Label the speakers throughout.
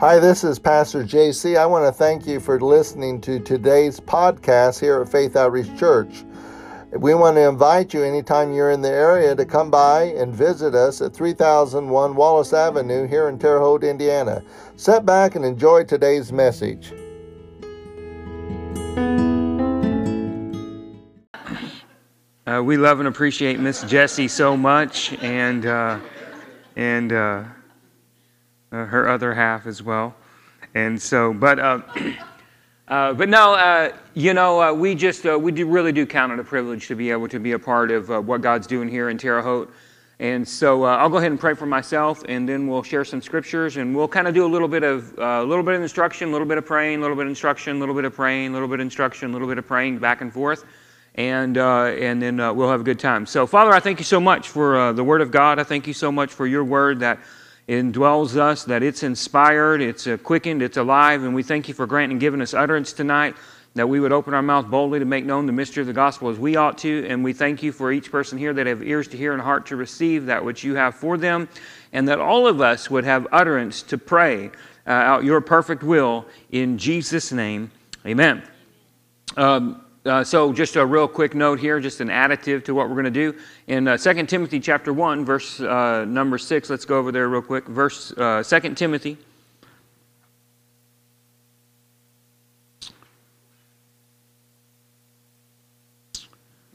Speaker 1: Hi, this is Pastor JC. I want to thank you for listening to today's podcast here at Faith Outreach Church. We want to invite you anytime you're in the area to come by and visit us at 3001 Wallace Avenue here in Terre Haute, Indiana. Sit back and enjoy today's message.
Speaker 2: Uh, we love and appreciate Miss Jessie so much, and uh, and uh, uh her other half as well. And so, but uh, uh, but no, you know, we just we do really do count it a privilege to be able to be a part of what God's doing here in Terre Haute. And so I'll go ahead and pray for myself, and then we'll share some scriptures, and we'll kind of do a little bit of a little bit of instruction, a little bit of praying, a little bit of instruction, a little bit of praying, a little bit of instruction, a little bit of praying, back and forth and, uh, and then uh, we'll have a good time. So, Father, I thank you so much for uh, the Word of God. I thank you so much for your Word that indwells us, that it's inspired, it's quickened, it's alive, and we thank you for granting giving us utterance tonight. That we would open our mouth boldly to make known the mystery of the gospel as we ought to. And we thank you for each person here that have ears to hear and heart to receive that which you have for them. And that all of us would have utterance to pray uh, out your perfect will in Jesus' name. Amen. Um, uh, so just a real quick note here, just an additive to what we're going to do. In uh, 2 Timothy chapter 1, verse uh, number 6, let's go over there real quick. Verse uh, 2 Timothy.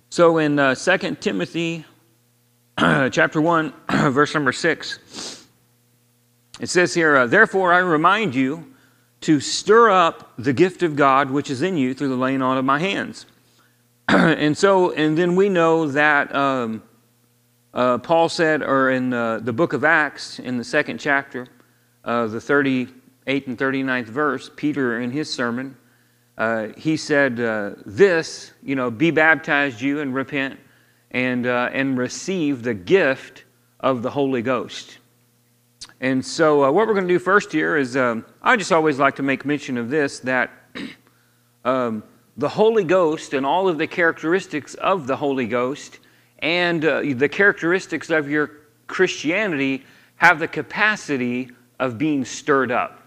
Speaker 2: So in uh, 2 Timothy chapter 1, verse number 6, it says here, uh, Therefore I remind you, to stir up the gift of God which is in you through the laying on of my hands. and so, and then we know that um, uh, Paul said, or in uh, the book of Acts, in the second chapter, uh, the 38th and 39th verse, Peter in his sermon, uh, he said, uh, This, you know, be baptized, you, and repent, and, uh, and receive the gift of the Holy Ghost. And so, uh, what we're going to do first here is um, I just always like to make mention of this that um, the Holy Ghost and all of the characteristics of the Holy Ghost and uh, the characteristics of your Christianity have the capacity of being stirred up.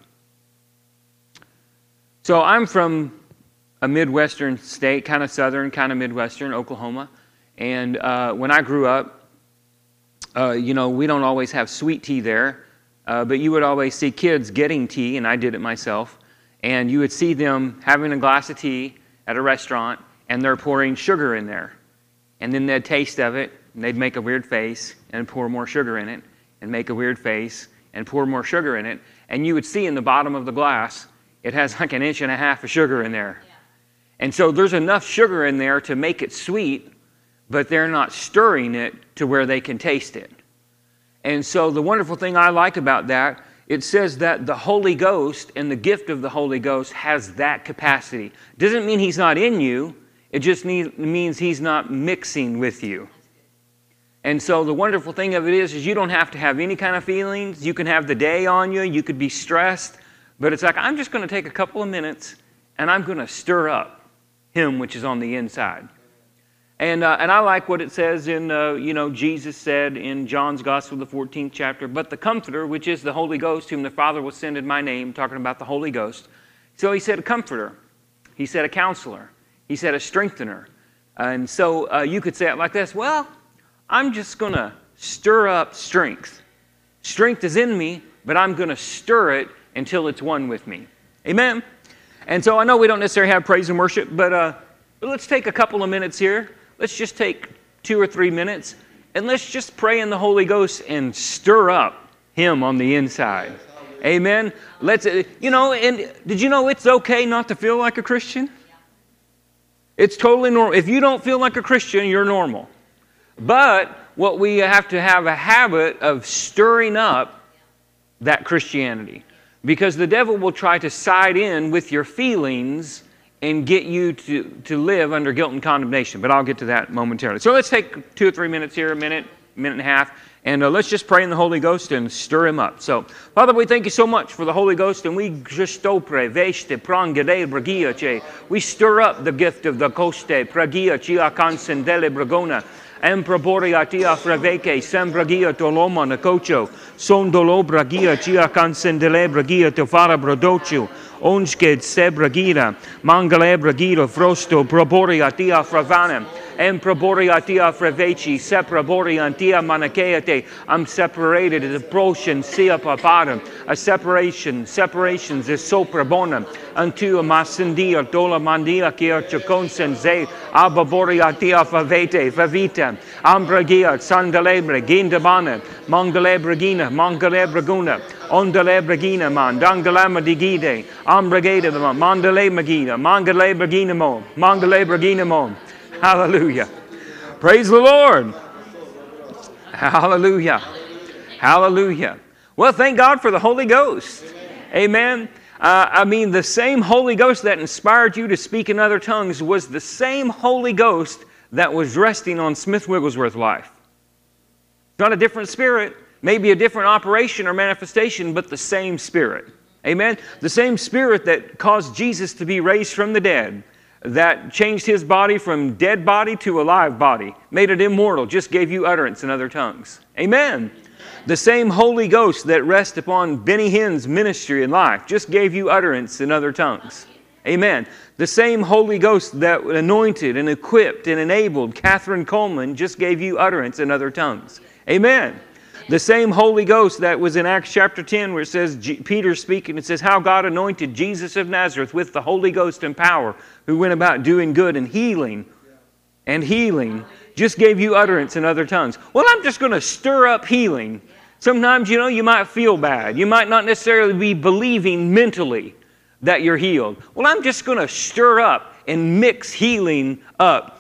Speaker 2: So, I'm from a Midwestern state, kind of southern, kind of Midwestern, Oklahoma. And uh, when I grew up, uh, you know, we don't always have sweet tea there. Uh, but you would always see kids getting tea, and I did it myself. And you would see them having a glass of tea at a restaurant, and they're pouring sugar in there. And then they'd taste of it, and they'd make a weird face, and pour more sugar in it, and make a weird face, and pour more sugar in it. And you would see in the bottom of the glass, it has like an inch and a half of sugar in there. Yeah. And so there's enough sugar in there to make it sweet, but they're not stirring it to where they can taste it. And so the wonderful thing I like about that, it says that the Holy Ghost and the gift of the Holy Ghost has that capacity. Doesn't mean he's not in you, it just means he's not mixing with you. And so the wonderful thing of it is, is you don't have to have any kind of feelings. You can have the day on you, you could be stressed, but it's like I'm just going to take a couple of minutes and I'm going to stir up him which is on the inside. And, uh, and I like what it says in, uh, you know, Jesus said in John's Gospel, the 14th chapter, but the Comforter, which is the Holy Ghost, whom the Father will send in my name, talking about the Holy Ghost. So he said a comforter. He said a counselor. He said a strengthener. And so uh, you could say it like this Well, I'm just going to stir up strength. Strength is in me, but I'm going to stir it until it's one with me. Amen? And so I know we don't necessarily have praise and worship, but, uh, but let's take a couple of minutes here let's just take two or three minutes and let's just pray in the Holy Ghost and stir up Him on the inside. Amen. Let's, uh, you know, and did you know it's okay not to feel like a Christian? It's totally normal. If you don't feel like a Christian, you're normal. But what we have to have a habit of stirring up that Christianity. Because the devil will try to side in with your feelings and get you to, to live under guilt and condemnation. But I'll get to that momentarily. So let's take two or three minutes here, a minute, minute and a half, and uh, let's just pray in the Holy Ghost and stir him up. So, Father, we thank you so much for the Holy Ghost, and we just opre, veste, prangere, bragia, We stir up the gift of the coste, pragia, chia cansendele, bragona. Empraboria tia freveke, sembragia toloma nacocho, son dolo bragia tia cansendele bragia te fara brodochu, onsked se bragira, mangale bragira frosto, proboria tia fravanem, Emproboriatia freveci, sepraboriantia manichaeate. I'm separated as a proshin sia papadum. A separation, separations is soprabonum. Unto a masindia dola mandia kia chaconsen ze ababoriatia favete, favita. Ambragia, sandalebre, gindabana, mongalebre gina, mongalebre guna. Ondale bragina man, dangalama digide, ambragada mandale magina, mangale bragina mo, mangale bragina mo. Hallelujah. Praise the Lord. Hallelujah. Hallelujah. Well, thank God for the Holy Ghost. Amen. Uh, I mean, the same Holy Ghost that inspired you to speak in other tongues was the same Holy Ghost that was resting on Smith Wigglesworth's life. Not a different spirit, maybe a different operation or manifestation, but the same spirit. Amen. The same spirit that caused Jesus to be raised from the dead that changed his body from dead body to alive body, made it immortal, just gave you utterance in other tongues. Amen. The same Holy Ghost that rests upon Benny Hinn's ministry and life just gave you utterance in other tongues. Amen. The same Holy Ghost that anointed and equipped and enabled Kathryn Kuhlman just gave you utterance in other tongues. Amen. The same Holy Ghost that was in Acts chapter 10, where it says, Peter speaking, it says, How God anointed Jesus of Nazareth with the Holy Ghost and power, who went about doing good and healing and healing, just gave you utterance in other tongues. Well, I'm just going to stir up healing. Sometimes, you know, you might feel bad. You might not necessarily be believing mentally that you're healed. Well, I'm just going to stir up and mix healing up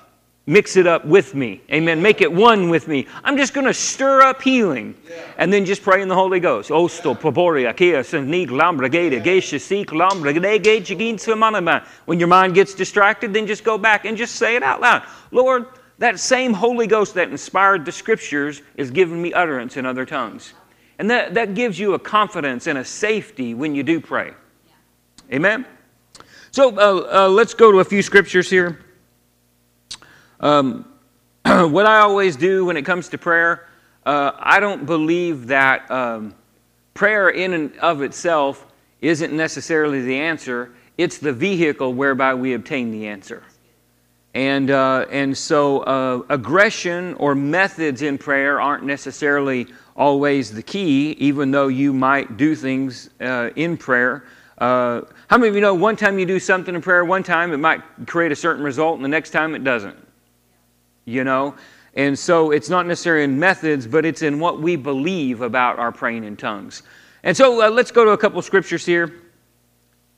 Speaker 2: mix it up with me. Amen. Make it one with me. I'm just going to stir up healing and then just pray in the Holy Ghost. Osto, paboria, kia, senig, lambra, geisha, seek, lambra, gate, When your mind gets distracted, then just go back and just say it out loud. Lord, that same Holy Ghost that inspired the scriptures is giving me utterance in other tongues. And that, that gives you a confidence and a safety when you do pray. Amen? So uh, uh, let's go to a few scriptures here. Um, what I always do when it comes to prayer, uh, I don't believe that um, prayer in and of itself isn't necessarily the answer. It's the vehicle whereby we obtain the answer. And, uh, and so uh, aggression or methods in prayer aren't necessarily always the key, even though you might do things uh, in prayer. Uh, how many of you know one time you do something in prayer, one time it might create a certain result, and the next time it doesn't? You know? And so it's not necessarily in methods, but it's in what we believe about our praying in tongues. And so uh, let's go to a couple scriptures here.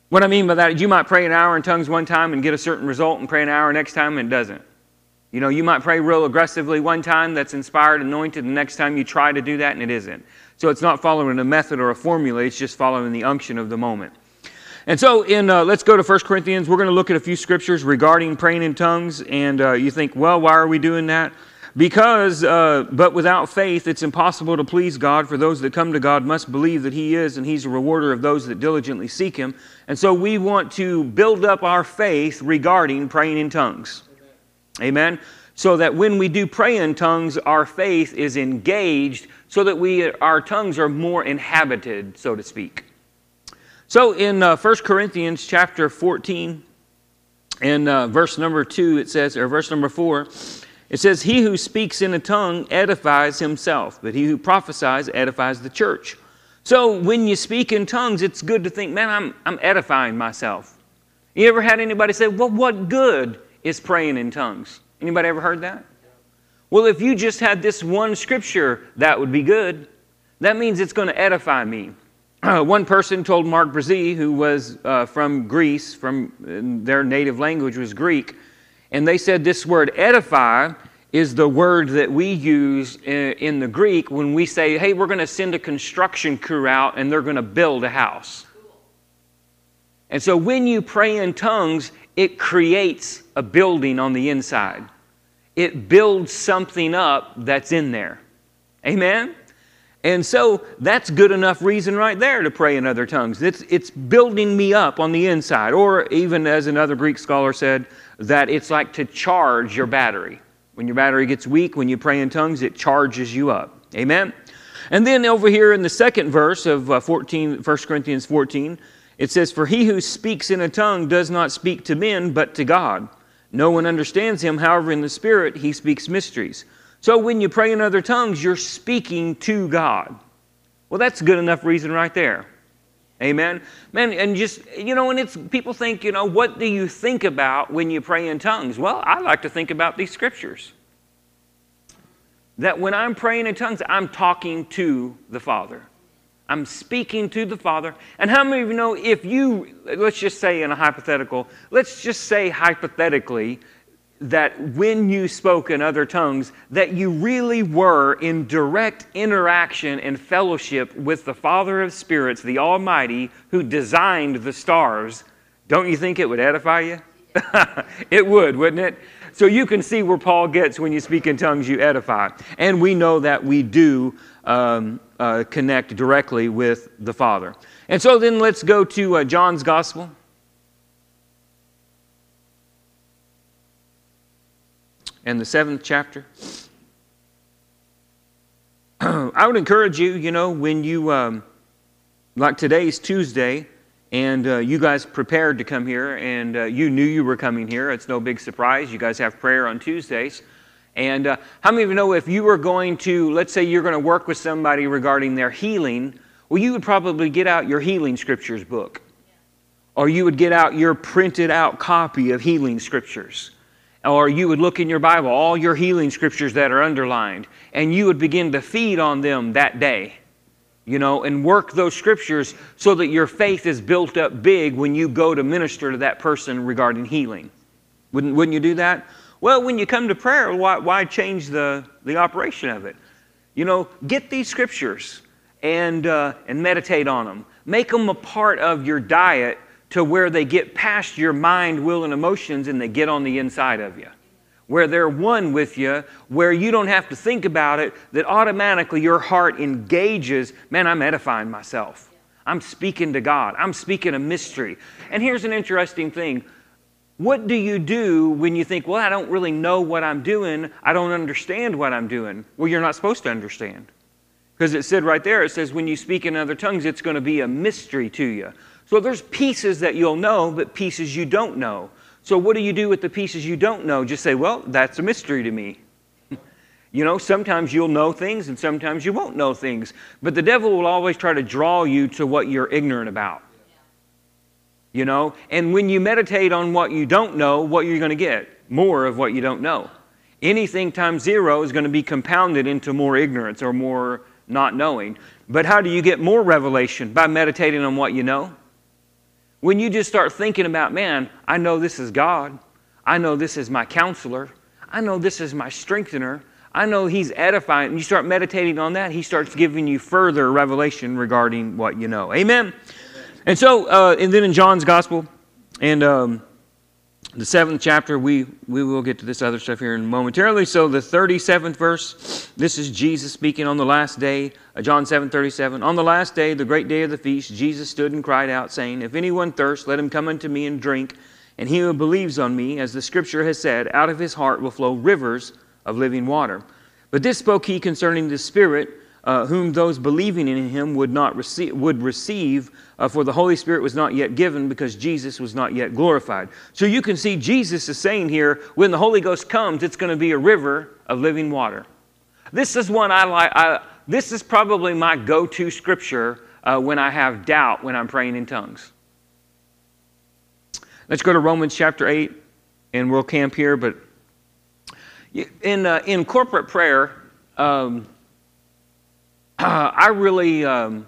Speaker 2: What I mean by that is you might pray an hour in tongues one time and get a certain result and pray an hour next time and it doesn't. You know, you might pray real aggressively one time that's inspired, anointed, the next time you try to do that and it isn't. So it's not following a method or a formula, it's just following the unction of the moment. And so, in uh, let's go to 1 Corinthians. We're going to look at a few scriptures regarding praying in tongues. And uh, you think, well, why are we doing that? Because, uh, but without faith, it's impossible to please God. For those that come to God must believe that He is, and He's a rewarder of those that diligently seek Him. And so, we want to build up our faith regarding praying in tongues. Amen. So that when we do pray in tongues, our faith is engaged, so that we our tongues are more inhabited, so to speak. So in uh, 1 Corinthians chapter 14, in uh, verse number 2, it says, or verse number 4, it says, He who speaks in a tongue edifies himself, but he who prophesies edifies the church. So when you speak in tongues, it's good to think, man, I'm, I'm edifying myself. You ever had anybody say, well, what good is praying in tongues? Anybody ever heard that? Well, if you just had this one scripture, that would be good. That means it's going to edify me. Uh, one person told Mark Brazee, who was uh, from Greece, from their native language was Greek, and they said this word edify is the word that we use in, in the Greek when we say, hey, we're going to send a construction crew out and they're going to build a house. And so when you pray in tongues, it creates a building on the inside. It builds something up that's in there. Amen? And so that's good enough reason right there to pray in other tongues. It's, it's building me up on the inside. Or even as another Greek scholar said, that it's like to charge your battery. When your battery gets weak, when you pray in tongues, it charges you up. Amen? And then over here in the second verse of uh, 14, 1 Corinthians 14, it says, For he who speaks in a tongue does not speak to men, but to God. No one understands him, however, in the Spirit he speaks mysteries. So when you pray in other tongues, you're speaking to God. Well, that's good enough reason right there. Amen. Man, and just, you know, and it's people think, you know, what do you think about when you pray in tongues? Well, I like to think about these scriptures. That when I'm praying in tongues, I'm talking to the Father. I'm speaking to the Father. And how many of you know if you, let's just say in a hypothetical, let's just say hypothetically that when you spoke in other tongues, that you really were in direct interaction and fellowship with the Father of spirits, the Almighty, who designed the stars, don't you think it would edify you? it would, wouldn't it? So you can see where Paul gets when you speak in tongues, you edify. And we know that we do um, uh, connect directly with the Father. And so then let's go to uh, John's Gospel. And the seventh chapter. I would encourage you, you know, when you, um, like today's Tuesday, and uh, you guys prepared to come here, and uh, you knew you were coming here. It's no big surprise. You guys have prayer on Tuesdays. And uh, how many of you know if you were going to, let's say you're going to work with somebody regarding their healing, well, you would probably get out your healing scriptures book. Or you would get out your printed out copy of healing scriptures. Or you would look in your Bible, all your healing scriptures that are underlined, and you would begin to feed on them that day you know, and work those scriptures so that your faith is built up big when you go to minister to that person regarding healing. Wouldn't, wouldn't you do that? Well, when you come to prayer, why, why change the, the operation of it? You know, get these scriptures and, uh, and meditate on them. Make them a part of your diet to where they get past your mind, will, and emotions and they get on the inside of you where they're one with you, where you don't have to think about it, that automatically your heart engages, man, I'm edifying myself. I'm speaking to God. I'm speaking a mystery. And here's an interesting thing. What do you do when you think, well, I don't really know what I'm doing. I don't understand what I'm doing? Well, you're not supposed to understand. Because it said right there, it says, when you speak in other tongues, it's going to be a mystery to you. So there's pieces that you'll know, but pieces you don't know. So, what do you do with the pieces you don't know? Just say, well, that's a mystery to me. you know, sometimes you'll know things and sometimes you won't know things. But the devil will always try to draw you to what you're ignorant about. You know, and when you meditate on what you don't know, what you're going to get? More of what you don't know. Anything times zero is going to be compounded into more ignorance or more not knowing. But how do you get more revelation? By meditating on what you know. When you just start thinking about, man, I know this is God. I know this is my counselor. I know this is my strengthener. I know He's edifying. And you start meditating on that, He starts giving you further revelation regarding what you know. Amen? Amen. And so, uh, and then in John's Gospel, and um, the seventh chapter, we, we will get to this other stuff here in momentarily. So the 37th verse, this is Jesus speaking on the last day, uh, John 7, 37. On the last day, the great day of the feast, Jesus stood and cried out, saying, If anyone thirst, let him come unto me and drink. And he who believes on me, as the scripture has said, out of his heart will flow rivers of living water. But this spoke he concerning the Spirit, uh, whom those believing in him would not receive, would receive, uh, for the Holy Spirit was not yet given because Jesus was not yet glorified. So you can see Jesus is saying here, when the Holy Ghost comes, it's going to be a river of living water. This is one I like. I, this is probably my go-to scripture uh, when I have doubt when I'm praying in tongues. Let's go to Romans chapter 8, and we'll camp here. But in, uh, in corporate prayer, um, uh, I really, um,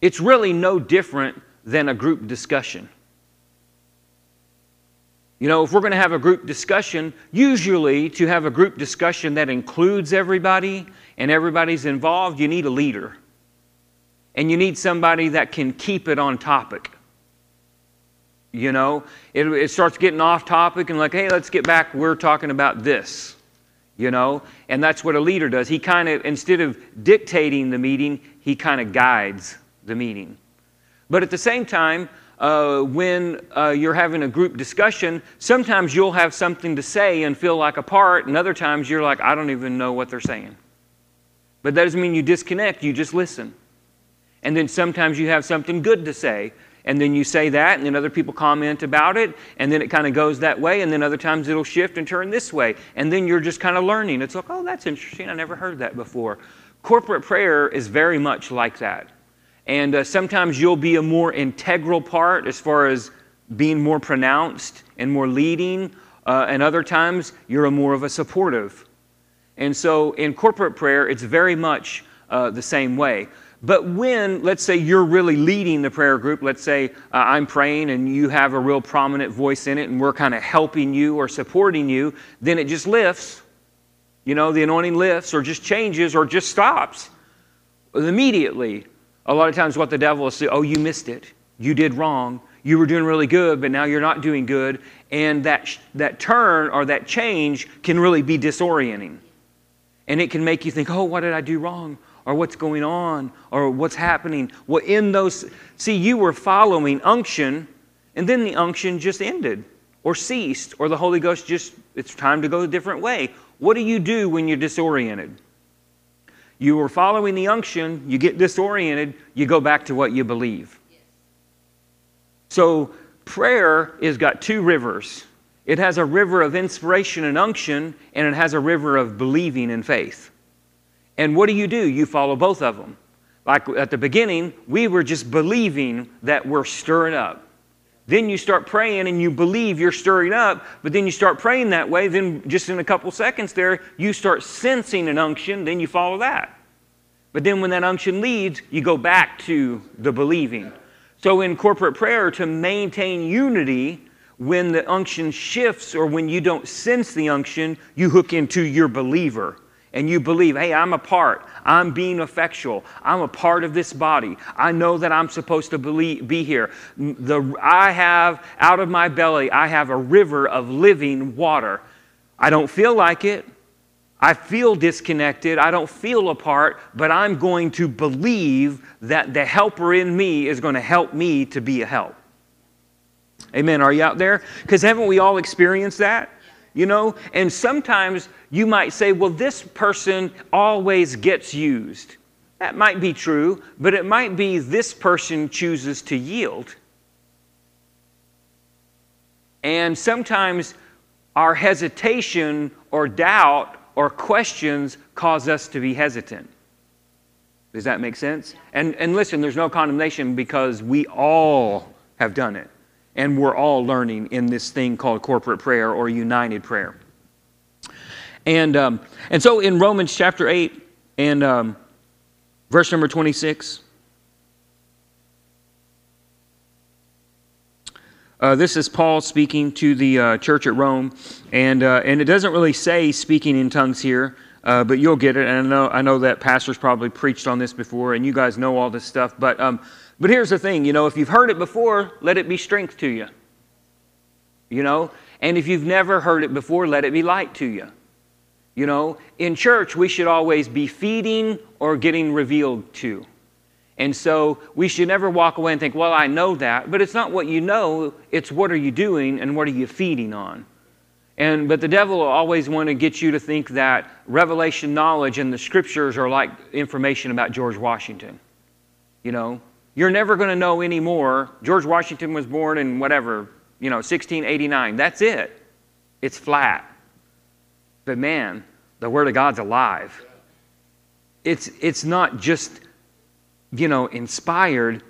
Speaker 2: it's really no different than a group discussion. You know, if we're going to have a group discussion, usually to have a group discussion that includes everybody and everybody's involved, you need a leader. And you need somebody that can keep it on topic. You know, it, it starts getting off topic and like, hey, let's get back, we're talking about this you know? And that's what a leader does. He kind of, instead of dictating the meeting, he kind of guides the meeting. But at the same time, uh, when uh, you're having a group discussion, sometimes you'll have something to say and feel like a part, and other times you're like, I don't even know what they're saying. But that doesn't mean you disconnect, you just listen. And then sometimes you have something good to say, and then you say that, and then other people comment about it, and then it kind of goes that way, and then other times it'll shift and turn this way. And then you're just kind of learning. It's like, oh, that's interesting. I never heard that before. Corporate prayer is very much like that. And uh, sometimes you'll be a more integral part as far as being more pronounced and more leading, uh, and other times you're a more of a supportive. And so in corporate prayer, it's very much uh, the same way. But when, let's say, you're really leading the prayer group, let's say uh, I'm praying and you have a real prominent voice in it and we're kind of helping you or supporting you, then it just lifts. You know, the anointing lifts or just changes or just stops immediately. A lot of times, what the devil will say, oh, you missed it. You did wrong. You were doing really good, but now you're not doing good. And that, that turn or that change can really be disorienting. And it can make you think, oh, what did I do wrong? Or what's going on? Or what's happening? Well, in those, see, you were following unction, and then the unction just ended or ceased, or the Holy Ghost just, it's time to go a different way. What do you do when you're disoriented? You were following the unction, you get disoriented, you go back to what you believe. So, prayer has got two rivers. It has a river of inspiration and unction, and it has a river of believing and faith. And what do you do? You follow both of them. Like at the beginning, we were just believing that we're stirring up. Then you start praying and you believe you're stirring up, but then you start praying that way. Then, just in a couple seconds there, you start sensing an unction, then you follow that. But then when that unction leads, you go back to the believing. So in corporate prayer, to maintain unity, when the unction shifts or when you don't sense the unction, you hook into your believer and you believe, hey, I'm a part. I'm being effectual. I'm a part of this body. I know that I'm supposed to believe, be here. The, I have, out of my belly, I have a river of living water. I don't feel like it. I feel disconnected. I don't feel a part, but I'm going to believe that the helper in me is going to help me to be a help. Amen. Are you out there? Because haven't we all experienced that? You know? And sometimes you might say, well, this person always gets used. That might be true, but it might be this person chooses to yield. And sometimes our hesitation or doubt or questions cause us to be hesitant. Does that make sense? And, and listen, there's no condemnation because we all have done it. And we're all learning in this thing called corporate prayer or united prayer. And, um, and so in Romans chapter 8 and um, verse number 26, Uh, this is Paul speaking to the uh, church at Rome, and, uh, and it doesn't really say speaking in tongues here, uh, but you'll get it. And I know, I know that pastors probably preached on this before, and you guys know all this stuff. But, um, but here's the thing you know, if you've heard it before, let it be strength to you. You know, and if you've never heard it before, let it be light to you. You know, in church, we should always be feeding or getting revealed to. And so we should never walk away and think, well, I know that. But it's not what you know, it's what are you doing and what are you feeding on. And, but the devil will always want to get you to think that revelation knowledge and the scriptures are like information about George Washington. You know, you're never going to know any more. George Washington was born in whatever, you know, 1689. That's it. It's flat. But man, the Word of God's alive. It's, it's not just you know, inspired,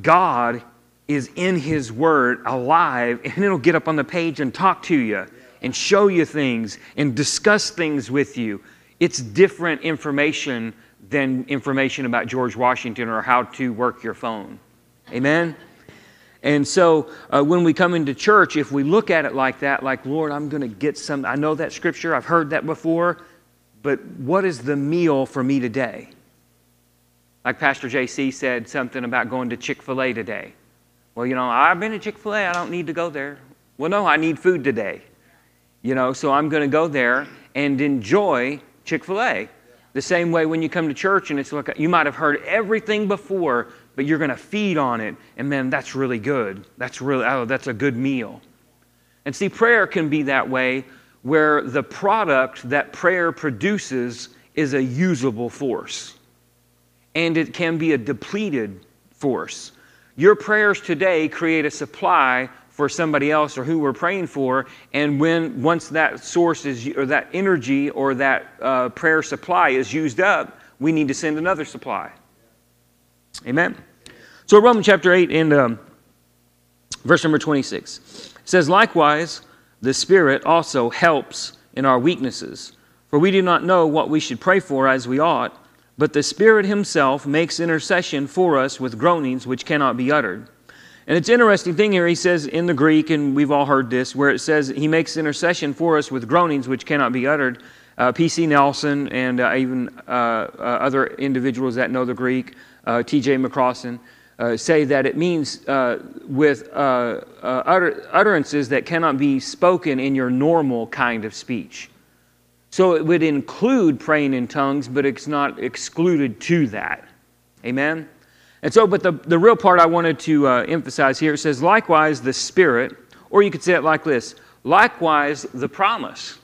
Speaker 2: God is in His Word alive, and it'll get up on the page and talk to you and show you things and discuss things with you. It's different information than information about George Washington or how to work your phone. Amen? And so uh, when we come into church, if we look at it like that, like, Lord, I'm going to get some, I know that scripture, I've heard that before, but what is the meal for me today? Like Pastor JC said something about going to Chick fil A today. Well, you know, I've been to Chick fil A, I don't need to go there. Well, no, I need food today. You know, so I'm going to go there and enjoy Chick fil A. The same way when you come to church and it's like you might have heard everything before, but you're going to feed on it. And man, that's really good. That's really, oh, that's a good meal. And see, prayer can be that way where the product that prayer produces is a usable force. And it can be a depleted force. Your prayers today create a supply for somebody else or who we're praying for. And when once that source is or that energy or that uh, prayer supply is used up, we need to send another supply. Amen. So Romans chapter eight and um, verse number twenty-six says, "Likewise, the Spirit also helps in our weaknesses, for we do not know what we should pray for as we ought." But the Spirit Himself makes intercession for us with groanings which cannot be uttered. And it's interesting thing here, he says in the Greek, and we've all heard this, where it says he makes intercession for us with groanings which cannot be uttered. Uh, P.C. Nelson and uh, even uh, uh, other individuals that know the Greek, uh, T.J. McCrossan, uh, say that it means with utter, utterances that cannot be spoken in your normal kind of speech. So it would include praying in tongues, but it's not excluded to that. Amen? And so, but the, the real part I wanted to uh, emphasize here it says, likewise, the Spirit, or you could say it like this likewise, the promise.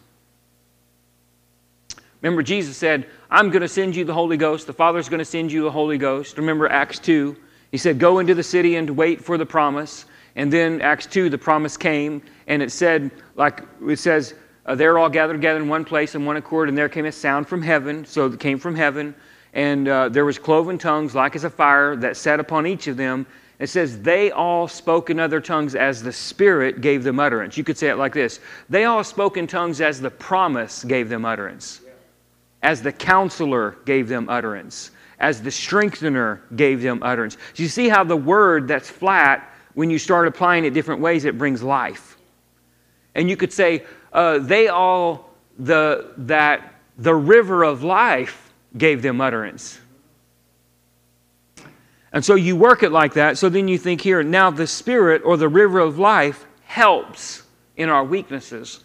Speaker 2: Remember, Jesus said, I'm going to send you the Holy Ghost. The Father's going to send you the Holy Ghost. Remember Acts 2. He said, Go into the city and wait for the promise. And then Acts 2, the promise came, and it said, like it says, uh, they're all gathered together in one place in one accord, and there came a sound from heaven. So it came from heaven and uh, there was cloven tongues like as a fire that sat upon each of them. It says they all spoke in other tongues as the Spirit gave them utterance. You could say it like this They all spoke in tongues as the promise gave them utterance, as the counselor gave them utterance, as the strengthener gave them utterance. Do you see how the word that's flat, when you start applying it different ways, it brings life? And you could say, uh, they all, the, that the river of life gave them utterance. And so you work it like that. So then you think here, now the Spirit or the river of life helps in our weaknesses.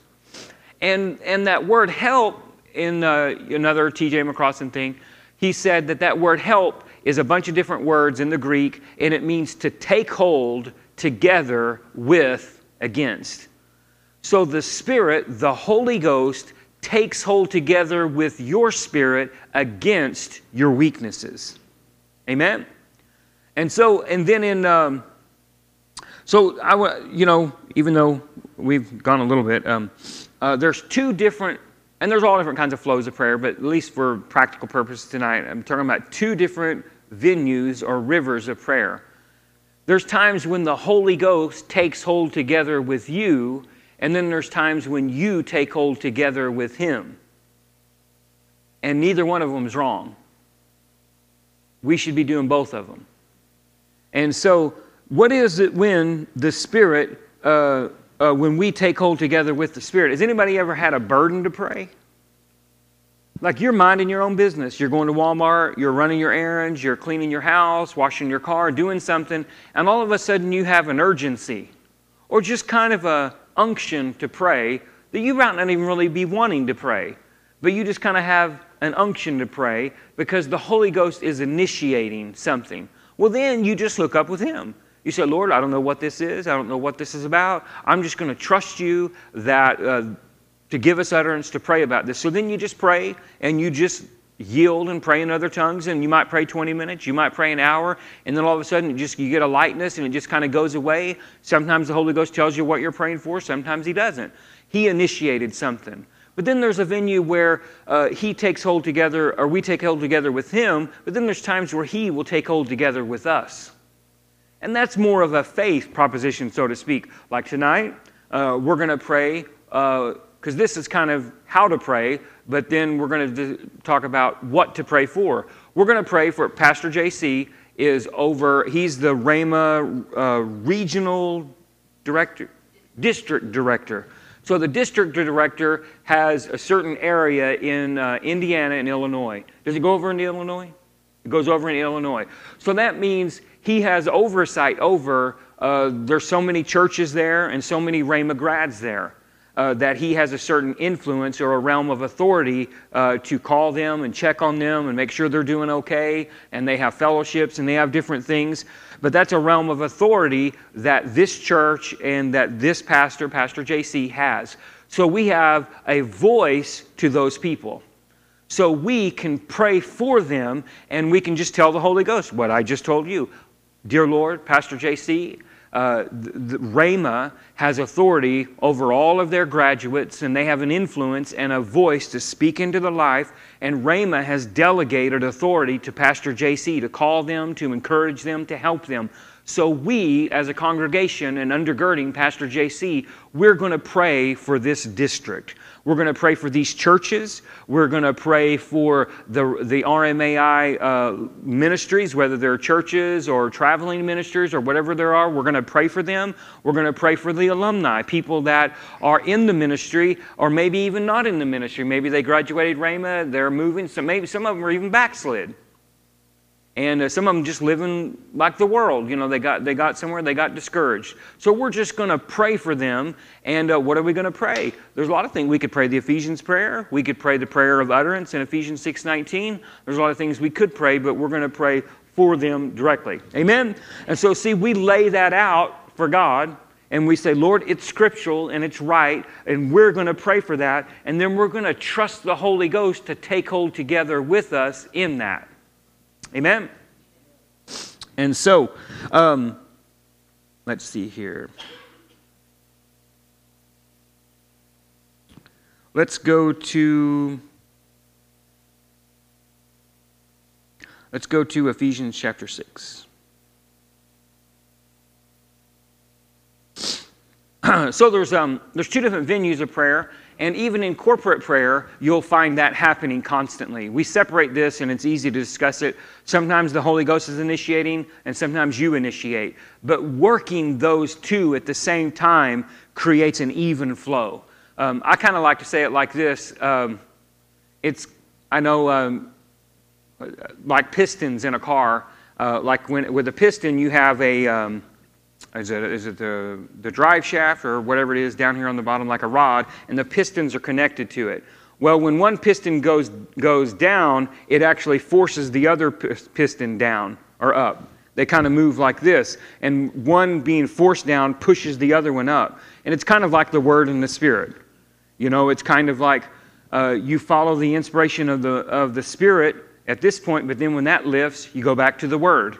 Speaker 2: And, and that word help, in uh, another TJ McCrossan thing, he said that that word help is a bunch of different words in the Greek, and it means to take hold together with against. So the Spirit, the Holy Ghost, takes hold together with your spirit against your weaknesses. Amen? And so, and then in, um, so I, you know, even though we've gone a little bit, um, uh, there's two different, and there's all different kinds of flows of prayer, but at least for practical purposes tonight, I'm talking about two different venues or rivers of prayer. There's times when the Holy Ghost takes hold together with you and then there's times when you take hold together with Him. And neither one of them is wrong. We should be doing both of them. And so, what is it when the Spirit, uh, uh, when we take hold together with the Spirit? Has anybody ever had a burden to pray? Like you're minding your own business. You're going to Walmart, you're running your errands, you're cleaning your house, washing your car, doing something, and all of a sudden you have an urgency or just kind of a, unction to pray that you might not even really be wanting to pray, but you just kind of have an unction to pray because the Holy Ghost is initiating something. Well, then you just look up with Him. You say, Lord, I don't know what this is. I don't know what this is about. I'm just going to trust you that uh, to give us utterance to pray about this. So then you just pray and you just yield and pray in other tongues and you might pray 20 minutes you might pray an hour and then all of a sudden just you get a lightness and it just kind of goes away. Sometimes the holy ghost tells you what you're praying for sometimes he doesn't. He initiated something. But then there's a venue where uh, he takes hold together or we take hold together with him but then there's times where he will take hold together with us. And that's more of a faith proposition so to speak. Like tonight uh, we're going to pray because uh, this is kind of how to pray but then we're going to talk about what to pray for. We're going to pray for Pastor JC is over, he's the Rhema uh, regional director, district director. So the district director has a certain area in uh, Indiana and Illinois. Does he go over into Illinois? It goes over in Illinois. So that means he has oversight over, uh, there's so many churches there and so many Rhema grads there. Uh, that he has a certain influence or a realm of authority uh, to call them and check on them and make sure they're doing okay, and they have fellowships and they have different things. But that's a realm of authority that this church and that this pastor, Pastor JC, has. So we have a voice to those people. So we can pray for them and we can just tell the Holy Ghost what I just told you. Dear Lord, Pastor JC, uh, Rhema has authority over all of their graduates, and they have an influence and a voice to speak into the life. And Rhema has delegated authority to Pastor JC to call them, to encourage them, to help them. So, we as a congregation and undergirding Pastor JC, we're going to pray for this district. We're going to pray for these churches. We're going to pray for the, the RMAI uh, ministries, whether they're churches or traveling ministers or whatever there are. We're going to pray for them. We're going to pray for the alumni, people that are in the ministry or maybe even not in the ministry. Maybe they graduated Rhema, they're moving. So maybe some of them are even backslid and uh, some of them just living like the world you know they got they got somewhere they got discouraged. So we're just going to pray for them and uh, what are we going to pray? There's a lot of things. We could pray the ephesians prayer we could pray the prayer of utterance in ephesians 6.19 there's a lot of things we could pray but we're going to pray for them directly. Amen? And so see we lay that out for god and we say, Lord, it's scriptural and it's right, and we're going to pray for that, and then we're going to trust the Holy Ghost to take hold together with us in that. Amen? And so, um, let's see here. Let's go to Let's go to Ephesians chapter 6. so there's um, there's two different venues of prayer and even in corporate prayer, you'll find that happening constantly. We separate this and it's easy to discuss it. Sometimes the Holy Ghost is initiating and sometimes you initiate. But working those two at the same time creates an even flow. Um, I kind of like to say it like this um, it's, I know, um, like pistons in a car. Uh, like when, with a piston, you have a um, is it, is it the, the drive shaft or whatever it is down here on the bottom like a rod, and the pistons are connected to it. Well, when one piston goes, goes down, it actually forces the other piston down or up. They kind of move like this, and one being forced down pushes the other one up. And it's kind of like the Word and the Spirit. You know, it's kind of like uh, you follow the inspiration of the, of the Spirit at this point, but then when that lifts, you go back to the Word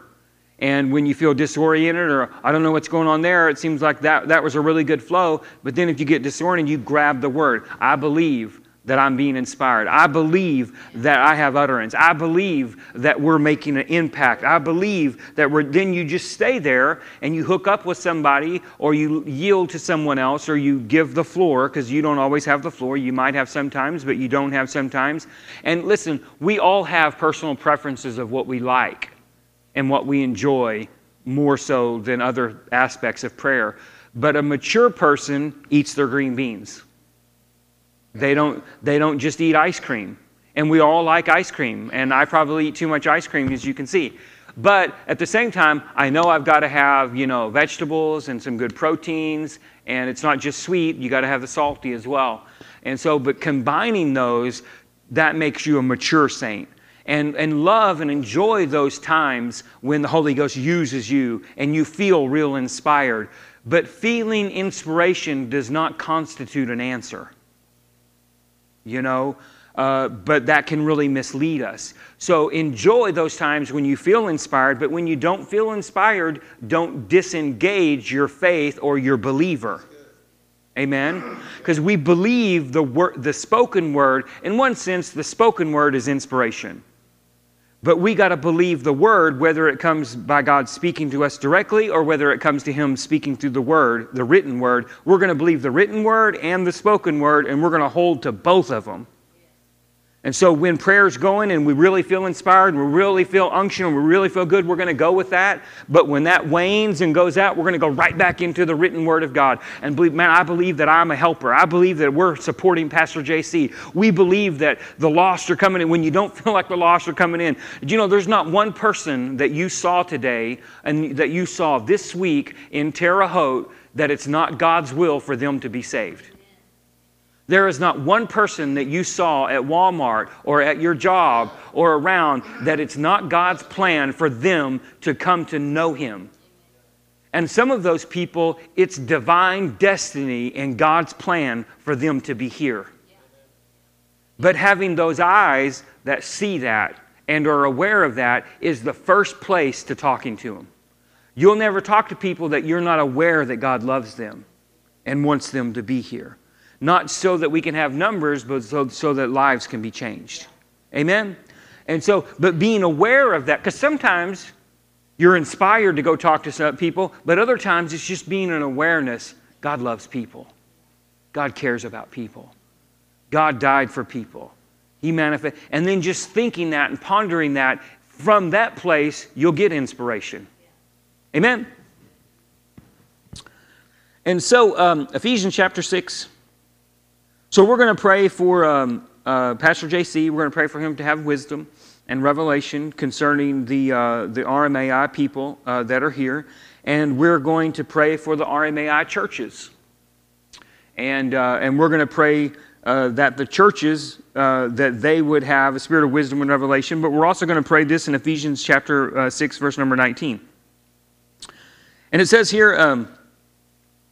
Speaker 2: and when you feel disoriented or I don't know what's going on there, it seems like that, that was a really good flow. But then if you get disoriented, you grab the word. I believe that I'm being inspired. I believe that I have utterance. I believe that we're making an impact. I believe that we're, then you just stay there and you hook up with somebody or you yield to someone else or you give the floor because you don't always have the floor. You might have sometimes, but you don't have sometimes. And listen, we all have personal preferences of what we like and what we enjoy more so than other aspects of prayer. But a mature person eats their green beans. They don't, they don't just eat ice cream. And we all like ice cream. And I probably eat too much ice cream, as you can see. But at the same time, I know I've got to have, you know, vegetables and some good proteins. And it's not just sweet, you got to have the salty as well. And so, but combining those, that makes you a mature saint and, and love and enjoy those times when the Holy Ghost uses you and you feel real inspired. But feeling inspiration does not constitute an answer. You know, uh, but that can really mislead us. So enjoy those times when you feel inspired, but when you don't feel inspired, don't disengage your faith or your believer. Amen? Because we believe the, word, the spoken word. In one sense, the spoken word is inspiration. But we got to believe the word, whether it comes by God speaking to us directly or whether it comes to Him speaking through the word, the written word. We're going to believe the written word and the spoken word, and we're going to hold to both of them. And so when prayer's going and we really feel inspired, we really feel unction, and we really feel good, we're going to go with that. But when that wanes and goes out, we're going to go right back into the written word of God and believe, man, I believe that I'm a helper. I believe that we're supporting Pastor JC. We believe that the lost are coming in when you don't feel like the lost are coming in. You know there's not one person that you saw today and that you saw this week in Terre Haute that it's not God's will for them to be saved? There is not one person that you saw at Walmart or at your job or around that it's not God's plan for them to come to know Him. And some of those people, it's divine destiny and God's plan for them to be here. But having those eyes that see that and are aware of that is the first place to talking to them. You'll never talk to people that you're not aware that God loves them and wants them to be here. Not so that we can have numbers, but so, so that lives can be changed. Amen? And so, but being aware of that, because sometimes you're inspired to go talk to some people, but other times it's just being an awareness God loves people, God cares about people, God died for people. He manifest, and then just thinking that and pondering that from that place, you'll get inspiration. Amen. And so, um, Ephesians chapter 6. So, we're going to pray for um, uh, Pastor JC. We're going to pray for him to have wisdom and revelation concerning the, uh, the RMAI people uh, that are here. And we're going to pray for the RMAI churches. And, uh, and we're going to pray uh, that the churches, uh, that they would have a spirit of wisdom and revelation. But we're also going to pray this in Ephesians chapter 6, verse number 19. And it says here, um,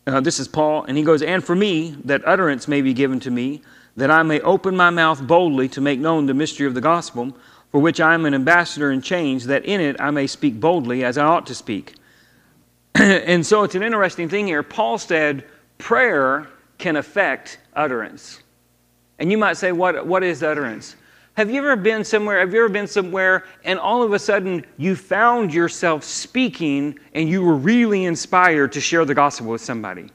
Speaker 2: uh, this is Paul, and he goes, And for me, that utterance may be given to me, that I may open my mouth boldly to make known the mystery of the gospel, for which I am an ambassador in chains, that in it I may speak boldly as I ought to speak. and so it's an interesting thing here. Paul said, Prayer can affect utterance. And you might say, What, what is utterance? Have you ever been somewhere? Have you ever been somewhere and all of a sudden you found yourself speaking and you were really inspired to share the gospel with somebody?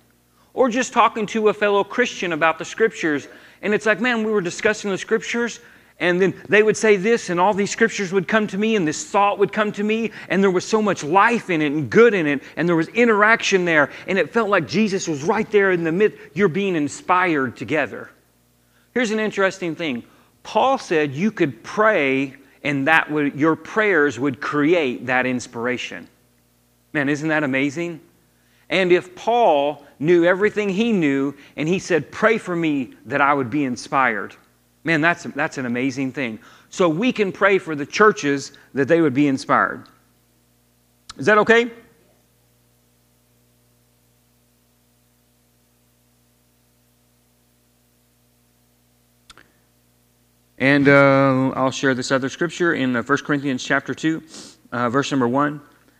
Speaker 2: Or just talking to a fellow Christian about the scriptures and it's like, man, we were discussing the scriptures and then they would say this and all these scriptures would come to me and this thought would come to me and there was so much life in it and good in it and there was interaction there and it felt like Jesus was right there in the midst. You're being inspired together. Here's an interesting thing Paul said you could pray and that would, your prayers would create that inspiration. Man, isn't that amazing? And if Paul knew everything he knew and he said, Pray for me that I would be inspired, man, that's, that's an amazing thing. So we can pray for the churches that they would be inspired. Is that okay? And uh, I'll share this other scripture in uh, 1 Corinthians chapter 2, uh, verse number 1.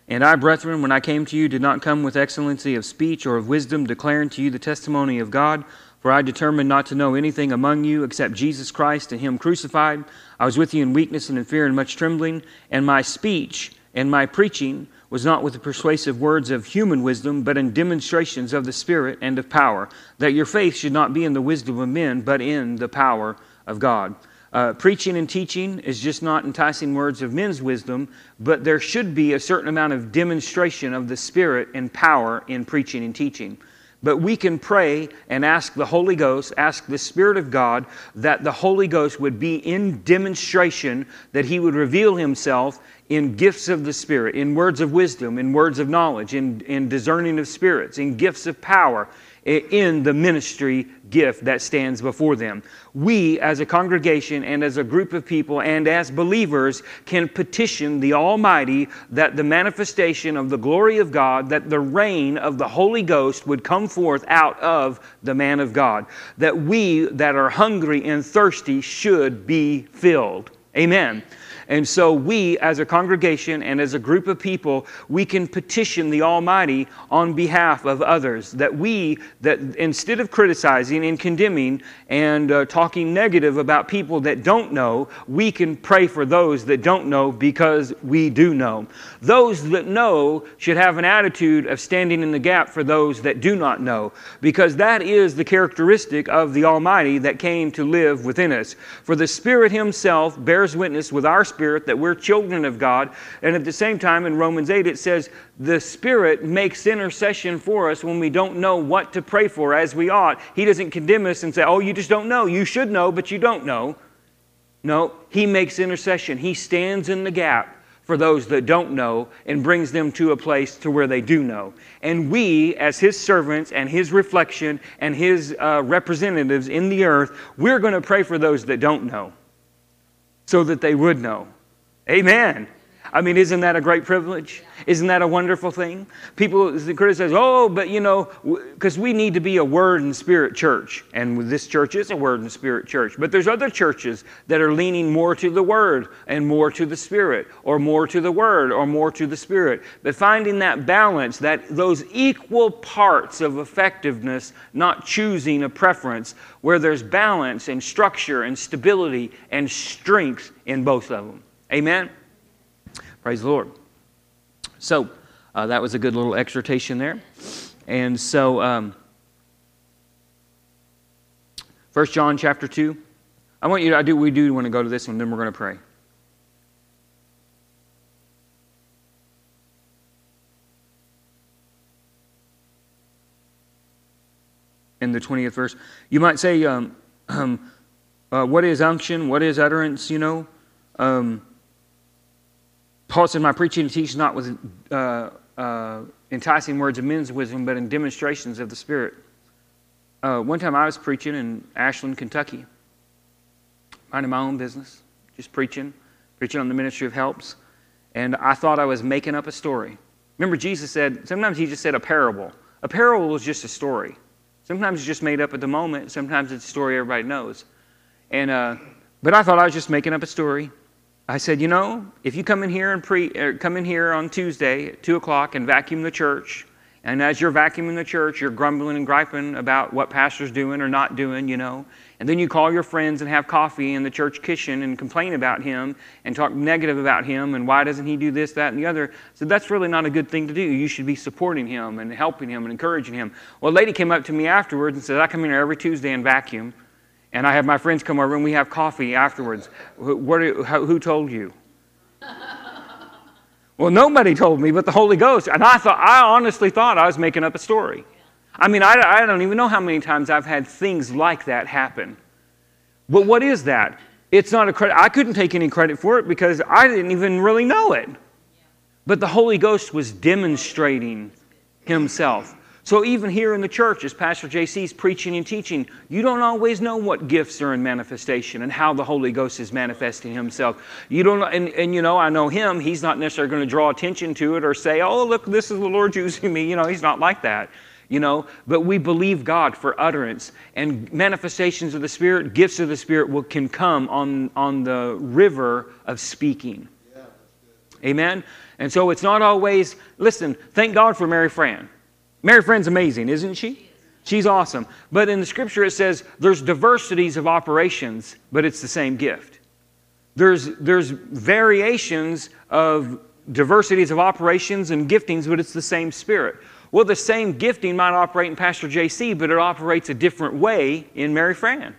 Speaker 2: And I, brethren, when I came to you, did not come with excellency of speech or of wisdom, declaring to you the testimony of God. For I determined not to know anything among you except Jesus Christ and Him crucified. I was with you in weakness and in fear and much trembling. And my speech and my preaching was not with the persuasive words of human wisdom, but in demonstrations of the Spirit and of power, that your faith should not be in the wisdom of men, but in the power of God. Uh, preaching and teaching is just not enticing words of men's wisdom, but there should be a certain amount of demonstration of the Spirit and power in preaching and teaching. But we can pray and ask the Holy Ghost, ask the Spirit of God, that the Holy Ghost would be in demonstration, that He would reveal Himself in gifts of the Spirit, in words of wisdom, in words of knowledge, in, in discerning of spirits, in gifts of power, in the ministry gift that stands before them. We, as a congregation and as a group of people and as believers, can petition the Almighty that the manifestation of the glory of God, that the reign of the Holy Ghost would come forth out of the man of God. That we that are hungry and thirsty should be filled. Amen. And so we, as a congregation and as a group of people, we can petition the Almighty on behalf of others. That we, that instead of criticizing and condemning and uh, talking negative about people that don't know, we can pray for those that don't know because we do know. Those that know should have an attitude of standing in the gap for those that do not know, because that is the characteristic of the Almighty that came to live within us. For the Spirit Himself bears witness with our spirit Spirit, that we're children of God. And at the same time, in Romans 8, it says, the Spirit makes intercession for us when we don't know what to pray for as we ought. He doesn't condemn us and say, oh, you just don't know. You should know, but you don't know. No, He makes intercession. He stands in the gap for those that don't know and brings them to a place to where they do know. And we, as his servants and his reflection and his uh, representatives in the earth, we're going to pray for those that don't know so that they would know. Amen. I mean, isn't that a great privilege? Isn't that a wonderful thing? People criticize, oh, but you know, because we need to be a word and spirit church. And this church is a word and spirit church. But there's other churches that are leaning more to the word and more to the spirit, or more to the word or more to the spirit. But finding that balance, that those equal parts of effectiveness, not choosing a preference, where there's balance and structure and stability and strength in both of them. Amen? Praise the Lord. So uh, that was a good little exhortation there. And so, um, 1 John chapter 2. I want you to, I do, we do want to go to this one, then we're going to pray. In the 20th verse, you might say, um, um, uh, What is unction? What is utterance? You know, um, Paul said, My preaching and teaching not with uh, uh, enticing words of men's wisdom, but in demonstrations of the Spirit. Uh, one time I was preaching in Ashland, Kentucky, minding my own business, just preaching, preaching on the ministry of helps, and I thought I was making up a story. Remember, Jesus said, sometimes he just said a parable. A parable is just a story. Sometimes it's just made up at the moment, sometimes it's a story everybody knows. And, uh, but I thought I was just making up a story. I said, you know, if you come in here and pre, er, come in here on Tuesday at two o'clock and vacuum the church, and as you're vacuuming the church, you're grumbling and griping about what pastor's doing or not doing, you know, and then you call your friends and have coffee in the church kitchen and complain about him and talk negative about him and why doesn't he do this, that, and the other. So that's really not a good thing to do. You should be supporting him and helping him and encouraging him. Well, a lady came up to me afterwards and said, I come in here every Tuesday and vacuum. And I have my friends come over and we have coffee afterwards. What, who told you? well, nobody told me but the Holy Ghost. And I thought, I honestly thought I was making up a story. I mean, I, I don't even know how many times I've had things like that happen. But what is that? It's not a credit. I couldn't take any credit for it because I didn't even really know it. But the Holy Ghost was demonstrating Himself. So even here in the church, as Pastor JC is preaching and teaching, you don't always know what gifts are in manifestation and how the Holy Ghost is manifesting Himself. You don't, and, and you know, I know Him. He's not necessarily going to draw attention to it or say, "Oh, look, this is the Lord using me." You know, He's not like that. You know, but we believe God for utterance and manifestations of the Spirit, gifts of the Spirit will can come on on the river of speaking. Yeah, Amen. And so it's not always. Listen, thank God for Mary Fran. Mary Fran's amazing, isn't she? She's awesome. But in the scripture it says there's diversities of operations, but it's the same gift. There's, there's variations of diversities of operations and giftings, but it's the same spirit. Well, the same gifting might operate in Pastor JC, but it operates a different way in Mary Fran.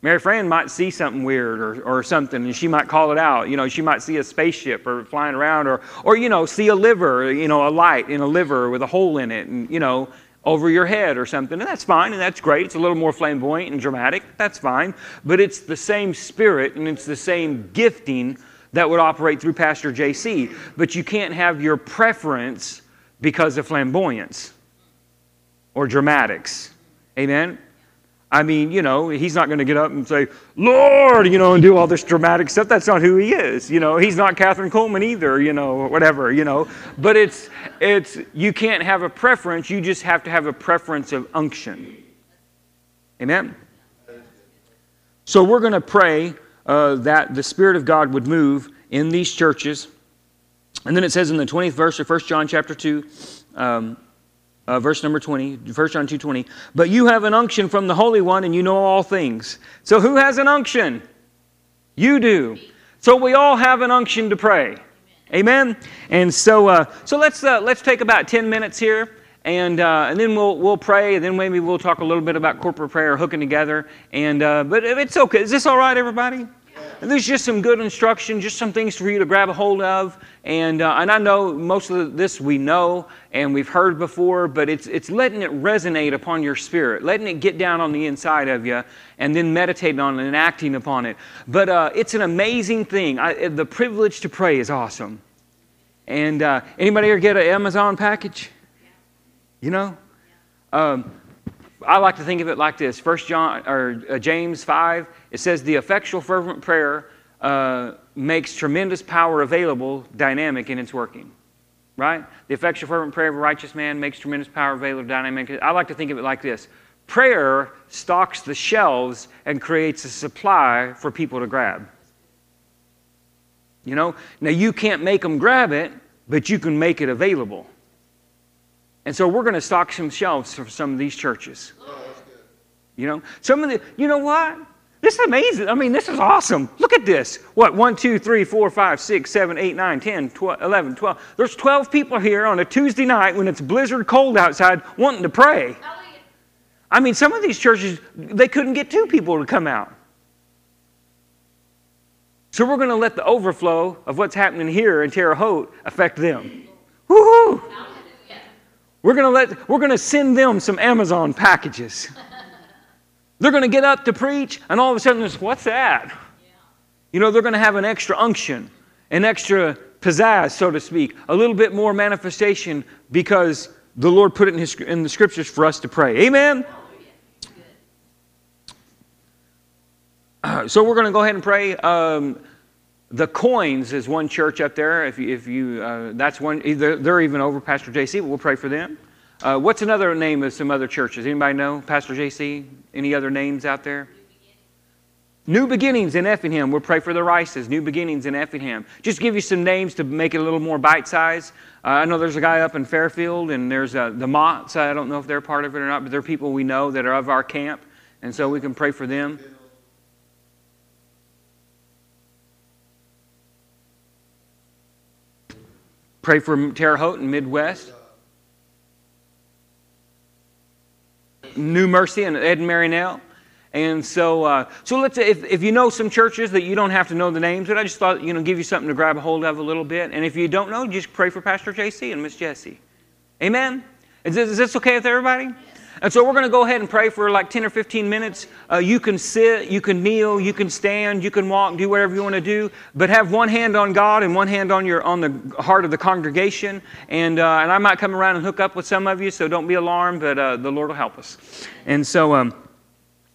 Speaker 2: Mary Fran might see something weird or, or something, and she might call it out. You know, she might see a spaceship or flying around, or, or you know, see a liver, you know, a light in a liver with a hole in it, and you know, over your head or something. And that's fine, and that's great. It's a little more flamboyant and dramatic. That's fine, but it's the same spirit and it's the same gifting that would operate through Pastor JC. But you can't have your preference because of flamboyance or dramatics. Amen. I mean, you know, he's not going to get up and say, Lord, you know, and do all this dramatic stuff. That's not who he is. You know, he's not Kathryn Kuhlman either, you know, or whatever, you know. But it's, it's, you can't have a preference. You just have to have a preference of unction. Amen? So we're going to pray uh, that the Spirit of God would move in these churches. And then it says in the 20th verse of 1 John chapter 2, um, uh, verse number 20, 1 John 2 20. But you have an unction from the Holy One and you know all things. So who has an unction? You do. So we all have an unction to pray. Amen. And so, uh, so let's uh, let's take about 10 minutes here, and uh, and then we'll we'll pray, and then maybe we'll talk a little bit about corporate prayer, hooking together. And uh, but it's okay. Is this all right, everybody? There's just some good instruction, just some things for you to grab a hold of. And, uh, and I know most of this we know and we've heard before, but it's, it's letting it resonate upon your spirit, letting it get down on the inside of you, and then meditating on it and acting upon it. But uh, it's an amazing thing. I, the privilege to pray is awesome. And uh, anybody here get an Amazon package? You know? Um, I like to think of it like this. First John or uh, James 5, it says the effectual fervent prayer uh, makes tremendous power available, dynamic in its working. Right? The effectual fervent prayer of a righteous man makes tremendous power available, dynamic. I like to think of it like this. Prayer stocks the shelves and creates a supply for people to grab. You know, now you can't make them grab it, but you can make it available. And so we're going to stock some shelves for some of these churches. You know, some of the, you know what? This is amazing. I mean, this is awesome. Look at this. What, 1, 2, 3, 4, 5, 6, 7, 8, 9, 10, 12, 11, 12. There's 12 people here on a Tuesday night when it's blizzard cold outside wanting to pray. I mean, some of these churches, they couldn't get two people to come out. So we're going to let the overflow of what's happening here in Terre Haute affect them. Woohoo! We're going to let we're going to send them some Amazon packages. They're going to get up to preach, and all of a sudden, there's what's that? You know, they're going to have an extra unction, an extra pizzazz, so to speak, a little bit more manifestation because the Lord put it in, his, in the scriptures for us to pray. Amen? so we're going to go ahead and pray. Um, the Coins is one church up there. If you, if you uh, that's one. They're, they're, even over Pastor JC, but we'll pray for them. Uh, what's another name of some other churches? Anybody know? Pastor JC? Any other names out there? New Beginnings in Effingham. We'll pray for the Rices. New Beginnings in Effingham. Just give you some names to make it a little more bite size. Uh, I know there's a guy up in Fairfield, and there's uh, the Motts. I don't know if they're part of it or not, but they're people we know that are of our camp, and so we can pray for them. Pray for Terre Haute and Midwest. New Mercy and Ed and Marinelle. And so, uh, so let's if, if you know some churches that you don't have to know the names, but I just thought you know give you something to grab a hold of a little bit. And if you don't know, just pray for Pastor JC and Miss Jessie. Amen. Is this, is this okay with everybody? And so we're going to go ahead and pray for like 10 or 15 minutes. Uh, you can sit, you can kneel, you can stand, you can walk, do whatever you want to do, but have one hand on God and one hand on your on the heart of the congregation. And uh, and I might come around and hook up with some of you, so don't be alarmed, but uh, the Lord will help us. And so. Um,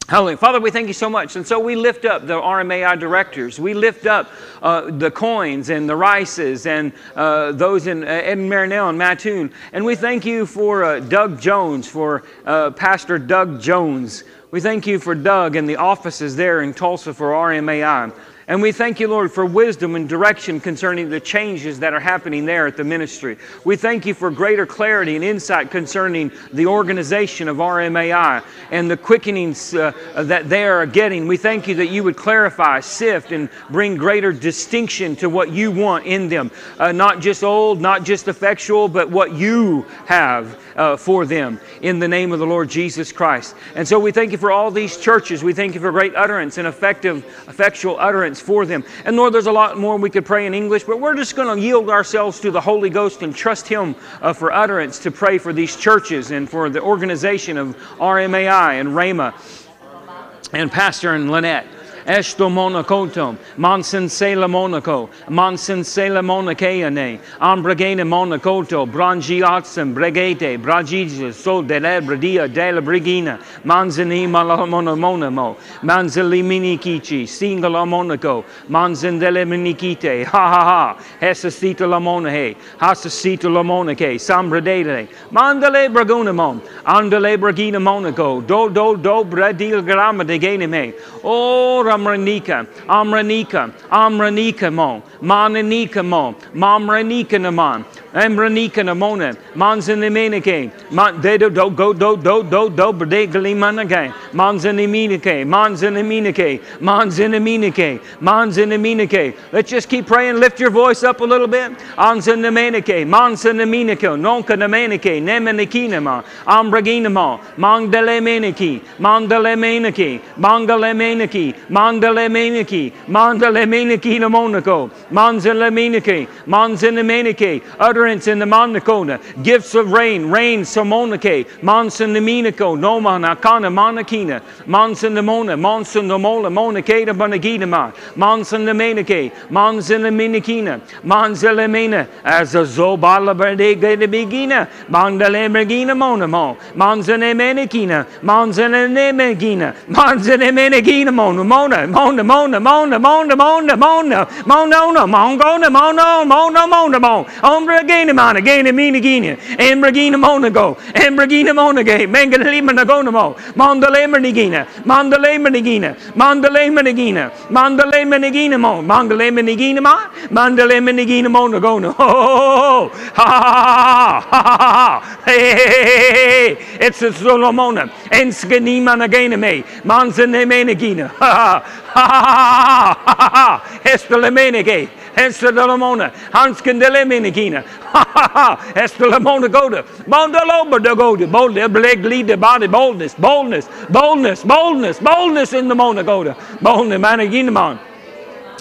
Speaker 2: Hallelujah. Father, we thank you so much. And so we lift up the RMAI directors. We lift up uh, the coins and the rices and uh, those in uh, Ed Marinelle and Mattoon. And we thank you for uh, Doug Jones, for uh, Pastor Doug Jones. We thank you for Doug and the offices there in Tulsa for RMAI. And we thank you, Lord, for wisdom and direction concerning the changes that are happening there at the ministry. We thank you for greater clarity and insight concerning the organization of RMAI and the quickenings uh, that they are getting. We thank you that you would clarify, sift, and bring greater distinction to what you want in them. Uh, not just old, not just effectual, but what you have uh, for them in the name of the Lord Jesus Christ. And so we thank you for all these churches. We thank you for great utterance and effective, effectual utterance for them. And Lord, there's a lot more we could pray in English, but we're just going to yield ourselves to the Holy Ghost and trust Him uh, for utterance to pray for these churches and for the organization of RMAI and Rhema and Pastor and Lynette. Esto monacotum, mansen sela monaco, mansen sela monaceane, ambragene monacoto, brangiatsem, bregete, bragige, sol dele bradia della brigina, manzani malamonamonamo, manzali minikici, singala monaco, manzen delle minikite, ha ha ha, hesasita la monahe, hasasita la monache, sambradele, mandale bragunamon, andale bragina monaco, do do do bradil grama de geneme, oh Amranika, Amranika, Amranika mo, Mananika mo, Mamranika naman, Amranika namone, Manzaniminike, Man de do do go do do do do brde galimanake, Manzaniminike, Manzaniminike, Manzaniminike, Manzaniminike. Let's just keep praying. Lift your voice up a little bit. Anzanaminike, Manzanaminike, Nonka namanike, Nemanikinama, Ambraginamo, Mangdalemeniki, Mangdalemeniki, Mangdalemeniki, Mangdalemeniki, Mandalemeniki, Mandalemeniki in a monaco, Manzalemeniki, Manzalemeniki, utterance in the monacona, gifts of rain, rain somonike, Mansanaminico, Noman, kana Monakina, Mansanamona, Mansanamola, Monakeda, Banagidama, Mansanamanike, Manzalaminikina, Manzalamena, as a Zobala Berdegina, Mandalemergina Monamo, Manzanemenikina, Manzanemenigina, Manzanemenigina Monamona. Mona, Mona, Mona, Mona, Mona, Mona, Mona, mona, Mongona, Mona, Mona, Mona, Mona, Mona, Mona, Gana, Mina, Gina, Embragina, Monago, Embragina, Monagay, Mangalima, Nagonamo, Mondale, Manigina, Mondale, Manigina, Mondale, Manigina, Mondale, Manigina, Mon, Mongale, Manigina, Mon, Mondale, Manigina, Monagona, ho, ha, ha, ha, ha, hey, hey, hey, it's a Solomona, Enskanima, Nagana, May, Manzane, Managina, ha, ha, ha, ha, ha, ha, estelemenege, Estelemona, Hanskendelemina, ha ha ha, Estelemona Goda, Bondaloba de Goda, bold, leg lead the body, boldness, boldness, boldness, boldness, boldness in the Mona Goda, boldness, managinaman.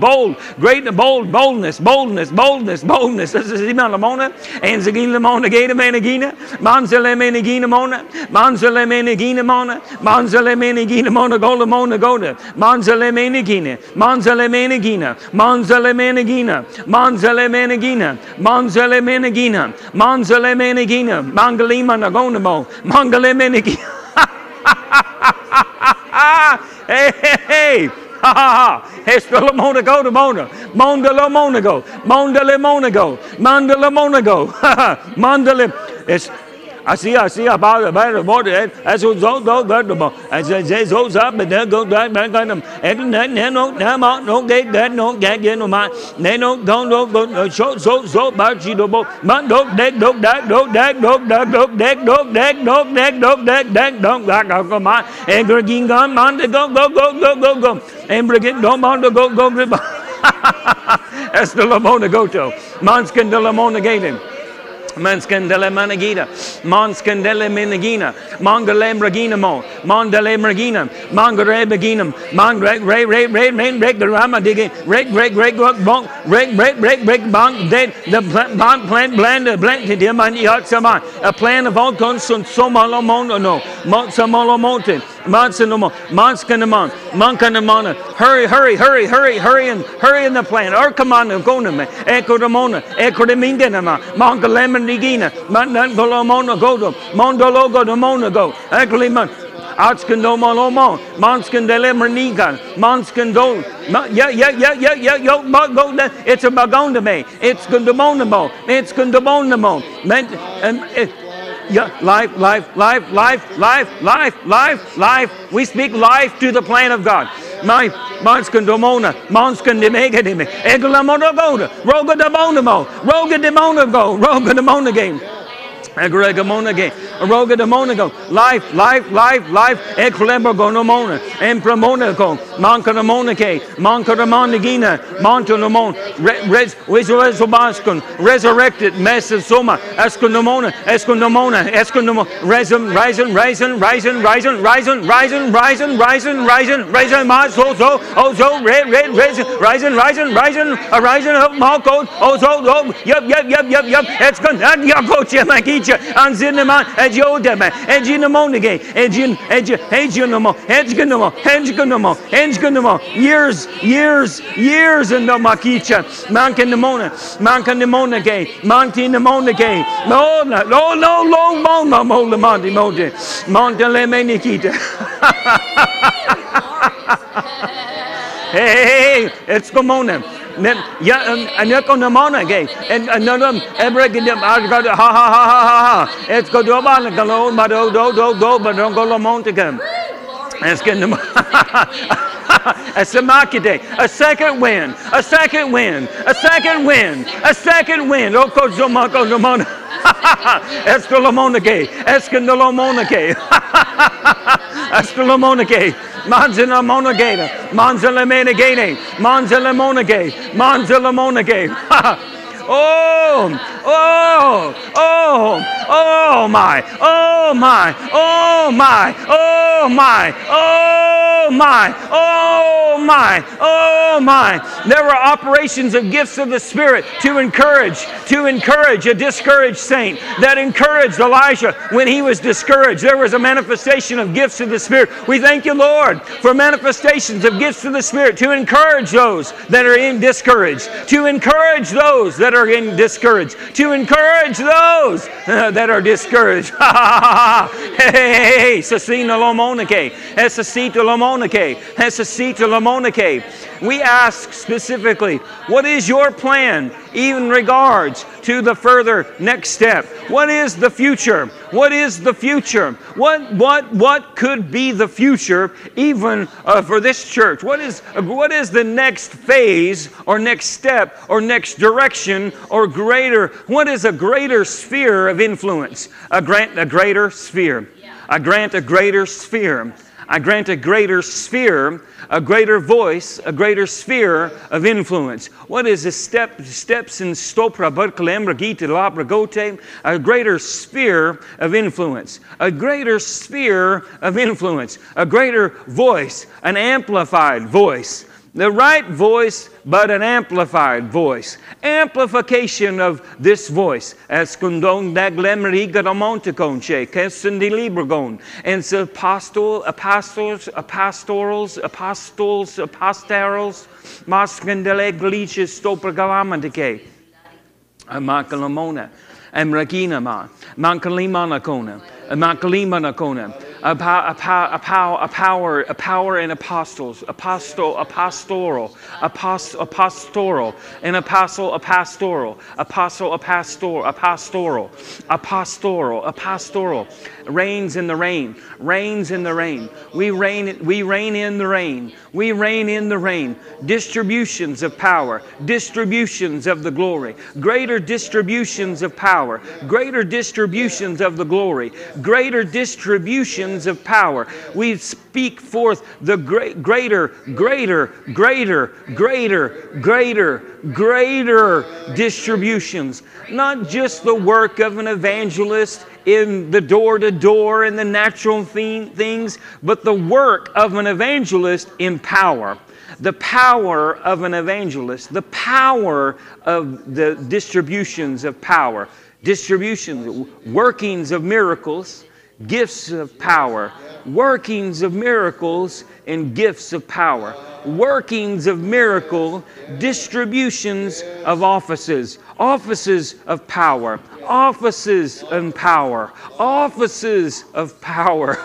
Speaker 2: bold, great and bold, boldness, boldness, boldness, boldness. Das ist immer Lamona. Enzagin Lamona, Gata Managina, Manzele Managina Mona, Manzele Managina Mona, Manzele Managina Mona, Gola Mona Goda, Manzele Managina, Manzele Managina, Manzele Managina, Manzele Managina, Manzele Managina, Manzele Managina, Mangalima Nagonamo, Mangale Managina. hey, hey, hey. Ha ha ha. Hespelo monago de mona. Mondele monago. Mondele monago. Mandele monago. Ha ha. Mandele. It's I see, I see about about the water. As so so so good the ball. As I say so up and then go back back on them. And then then no no no no get that no get get no man. Then no don't no go so so so about you ball. Man don't deck don't deck don't deck don't deck don't deck don't deck don't deck don't deck deck don't deck go man. And go ging on man to go go go go go go. And bring it don't man to go go go. The Lamona go to. Manskin the Lamona him. Manskandele managida, manskandele menagina, mangalem reginamo, mandalem reginam, mangare beginam, mangre reg reg reg reg reg the rama digin, reg reg reg bonk, reg reg reg reg bonk, dead the bonk plant blanda blank to him and yatsama, a plan of all consum somalomon no, motsamolomotin, Mansanomo, Manskanaman, Mankanamana, hurry, hurry, hurry, hurry, hurry in, hurry in the plan, Arkamana, Gonama, Ekodamona, Ekodaminganama, Mangalemon Nigina, Mandangolomona Godo, Mondologo de Monago, Ekliman, Atskandomalomo, Manskandelemrnigan, Manskandol, yeah, yeah, yeah, yeah, yeah, yo, go, it's a bagondame, it's Gundamonamo, it's Gundamonamo, and um, yeah, life, life, life, life, life, life, life, life. We speak life to the plan of God. My Manskan domona, Manskan de megadime, Roga de monamo, Roga de monago, Roga de monagame. Egregamonaga, Aroga de Monago, life, life, life, life, Equilebro no mona, Empramonaco, Mancanamonake, Mancaramondagina, Montanamon, Res Wizobaskun, resurrected, Messasoma, Esconomona, Esconomona, Esconomo, Resum, Risen, Risen, Risen, Risen, Risen, Risen, Risen, Risen, Risen, Risen, Maso, so, Ozo, Red, Red, Risen, Risen, Risen, Risen, a Risen of Malco, Ozo, yep, yep, yep, yep, yep, it's good, Yago, Chiamaki. Eja, Anzinama, Ejiodema, Ejinamonige, Ejin, Ejinomo, Ejganomo, Ejganomo, Ejganomo, years, years, years in the Makicha, Mankanamona, Mankanamona, Mantinamona, no, no, no, no, no, Mona, Mola, Monte, Monte, Monteleme Nikita. Hey, it's Gomona. Nyakonamona gay, and another Ebregidim, Argad, ha ha ha ha ha ha. It's Godoban, Galo, Mado, do, do, do, but don't go Lamontigam. It's getting a Samaki day, a second win, a second win, a second win, a second win. Oko Zomako Zomona. Escalamonake, Escalamonake, Gay. Manzala Monagata, Manzala Menagate, Manzala Monagate, Manzala Monagate. Oh, oh, oh, oh my, oh my, oh my, oh my, oh my, oh my, oh my. There were operations of gifts of the Spirit to encourage, to encourage a discouraged saint that encouraged Elijah when he was discouraged. There was a manifestation of gifts of the Spirit. We thank you, Lord, for manifestations of gifts of the Spirit to encourage those that are in discouraged, to encourage those that are in discouraged, to encourage those that are discouraged. hey, Lomonike, Esasita Lomonike. We ask specifically, what is your plan in regards to the further next step? What is the future? What is the future? What what what could be the future even uh, for this church? What is what is the next phase or next step or next direction or greater? What is a greater sphere of influence? A grant a greater sphere. I grant a greater sphere. I grant a greater sphere a greater voice, a greater sphere of influence. What is the step, steps in stopra labragote? A greater sphere of influence, a greater sphere of influence, a greater voice, an amplified voice the right voice, but an amplified voice. Amplification of this voice. As kundong daglemrigadomonteconche, kesendilibragon. And so apostol, apostles, apostles, apostles, apostles, maskandele glitches stopergalamantike. Amakalamona. Amrakina ma. Mankalimana kona. Mankalimana kona a, a, a, power, a power, a power in apostles, apostle, apostoral, apost, apostoral, an apostle, a pastoral, apostle, a pastor, a pastoral, a pastoral, a pastoral, reigns in the rain, reigns in the rain. We reign, we reign in the rain. We reign in the rain. Distributions of power, distributions of the glory, greater distributions of power, greater distributions of the glory, greater distributions of power. We speak forth the great, greater, greater, greater, greater, greater, greater distributions. Not just the work of an evangelist in the door to door and the natural things, but the work of an evangelist in power. The power of an evangelist, the power of the distributions of power, distributions, workings of miracles, gifts of power, workings of miracles, and gifts of power. Workings of miracle, distributions of offices, offices of power, offices of power, offices of power.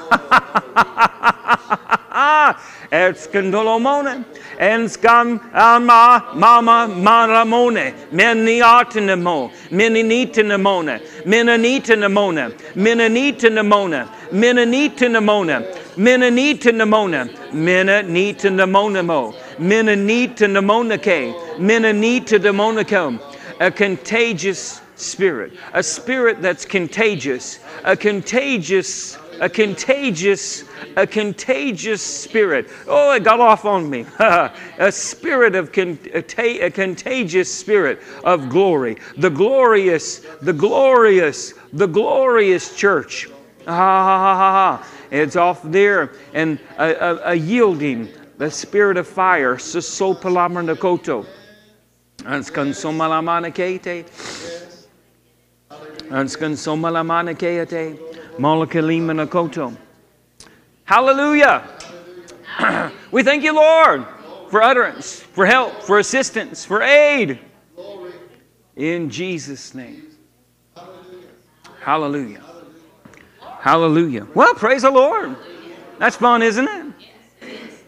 Speaker 2: Eskandolomone, Enskam ama ah, mama maramone, meniatinemo, meninitinamone, menanitinamone, menanitinamone, menanitinamone, menanitinamone, menanitinamone, menanitinamonice, menanitinamonico, a contagious spirit, a spirit that's contagious, a contagious a contagious, a contagious spirit. Oh, it got off on me. a spirit of con- a, a contagious spirit of glory. The glorious, the glorious, the glorious church. Ah, ha ha ha ha ha. It's off there and a, a, a yielding, the spirit of fire. Sosopalamarnakoto. Anskansomalamanakeite. Anskansomalamanakeite. Malakalimanakoto. Hallelujah. we thank you, Lord, for utterance, for help, for assistance, for aid. In Jesus' name. Hallelujah. Hallelujah. Well, praise the Lord. That's fun, isn't it?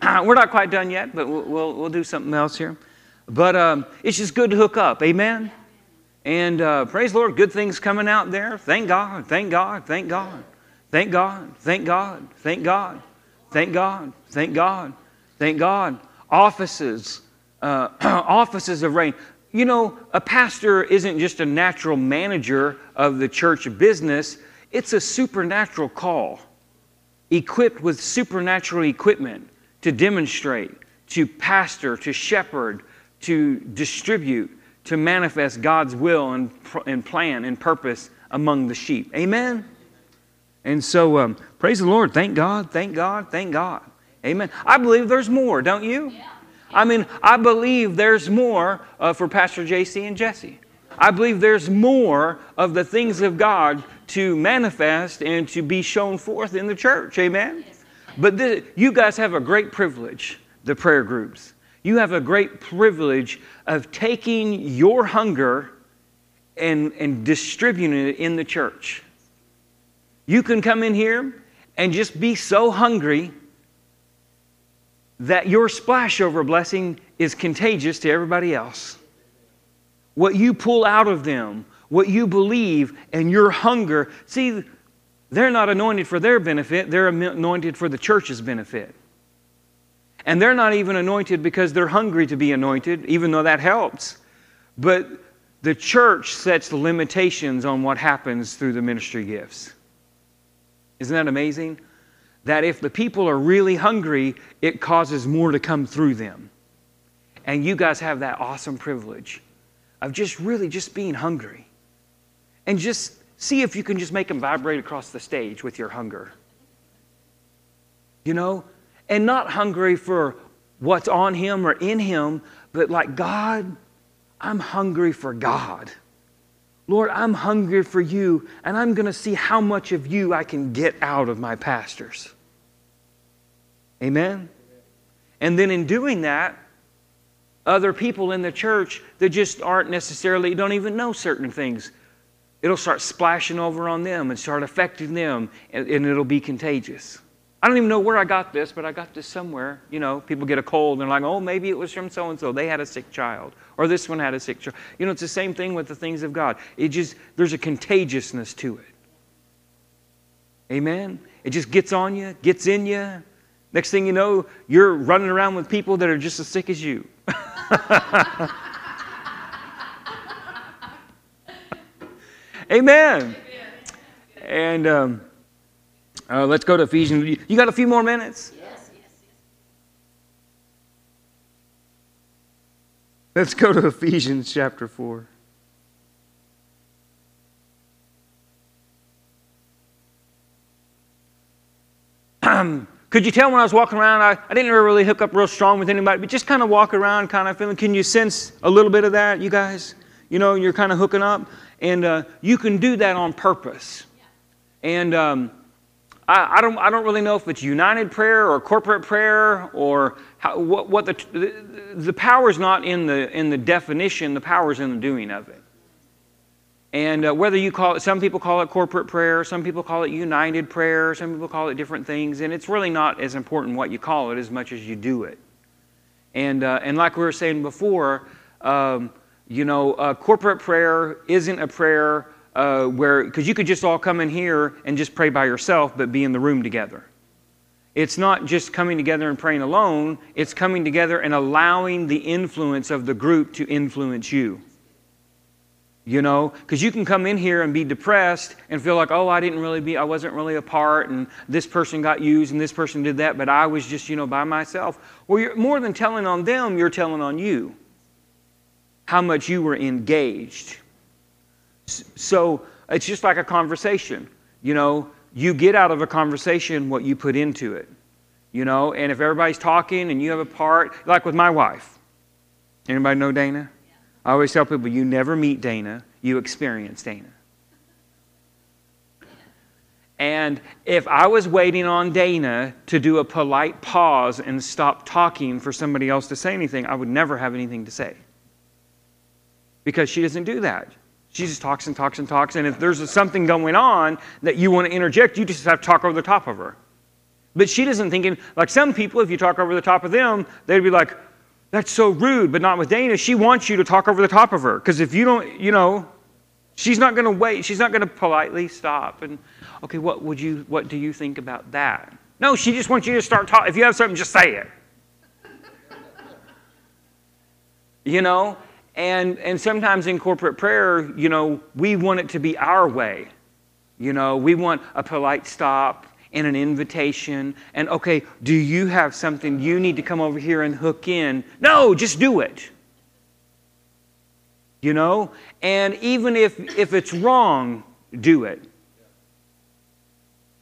Speaker 2: We're not quite done yet, but we'll, we'll, we'll do something else here. But um, it's just good to hook up. Amen. And uh, praise the Lord, good things coming out there. Thank God, thank God, thank God, thank God, thank God, thank God, thank God, thank God. Thank God. Offices, uh, offices of reign. You know, a pastor isn't just a natural manager of the church business, it's a supernatural call, equipped with supernatural equipment to demonstrate, to pastor, to shepherd, to distribute, to manifest God's will and, and plan and purpose among the sheep. Amen? And so, um, praise the Lord. Thank God, thank God, thank God. Amen. I believe there's more, don't you? Yeah. I mean, I believe there's more uh, for Pastor JC and Jesse. I believe there's more of the things of God to manifest and to be shown forth in the church. Amen? But this, you guys have a great privilege, the prayer groups. You have a great privilege of taking your hunger and, and distributing it in the church. You can come in here and just be so hungry that your splashover blessing is contagious to everybody else. What you pull out of them, what you believe, and your hunger. See, they're not anointed for their benefit, they're anointed for the church's benefit. And they're not even anointed because they're hungry to be anointed, even though that helps. But the church sets the limitations on what happens through the ministry gifts. Isn't that amazing? that if the people are really hungry, it causes more to come through them. And you guys have that awesome privilege of just really just being hungry. And just see if you can just make them vibrate across the stage with your hunger. You know? And not hungry for what's on him or in him, but like, God, I'm hungry for God. Lord, I'm hungry for you, and I'm going to see how much of you I can get out of my pastors. Amen? And then in doing that, other people in the church that just aren't necessarily, don't even know certain things, it'll start splashing over on them and start affecting them, and, and it'll be contagious. I don't even know where I got this, but I got this somewhere. You know, people get a cold and they're like, oh, maybe it was from so and so. They had a sick child. Or this one had a sick child. You know, it's the same thing with the things of God. It just, there's a contagiousness to it. Amen? It just gets on you, gets in you. Next thing you know, you're running around with people that are just as sick as you. Amen. And um, uh, let's go to Ephesians. You got a few more minutes? Yes, yes, yes. Let's go to Ephesians chapter 4. Could you tell when I was walking around, I, I didn't really hook up real strong with anybody, but just kind of walk around, kind of feeling. Can you sense a little bit of that, you guys? You know, you're kind of hooking up. And uh, you can do that on purpose. And um, I, I, don't, I don't really know if it's united prayer or corporate prayer or how, what, what the, the, the power is not in the, in the definition, the power is in the doing of it. And uh, whether you call it, some people call it corporate prayer, some people call it united prayer, some people call it different things, and it's really not as important what you call it as much as you do it. And, uh, and like we were saying before, um, you know, uh, corporate prayer isn't a prayer uh, where, because you could just all come in here and just pray by yourself, but be in the room together. It's not just coming together and praying alone, it's coming together and allowing the influence of the group to influence you. You know because you can come in here and be depressed and feel like oh i didn't really be i wasn't really a part and this person got used and this person did that but i was just you know by myself. Well you're more than telling on them you're telling on you how much you were engaged. So it's just like a conversation you know? You get out of a conversation what you put into it you know? And if everybody's talking and you have a part like with my wife. Anybody know dana? I always tell people you never meet Dana, you experience Dana. And if I was waiting on Dana to do a polite pause and stop talking for somebody else to say anything, I would never have anything to say. Because she doesn't do that. She just talks and talks and talks. And if there's something going on that you want to interject, you just have to talk over the top of her. But she doesn't think, like some people, if you talk over the top of them, they'd be like, that's so rude, but not with Dana. She wants you to talk over the top of her. Because if you don't, you know, she's not going to wait. She's not going to politely stop and, okay, what would you, what do you think about that? No, she just wants you to start talking. If you have something, just say it. You know? And, and sometimes in corporate prayer, you know, we want it to be our way. You know, we want a polite stop and an invitation. And okay, do you have something you need to come over here and hook in? No, just do it. You know? And even if, if it's wrong, do it.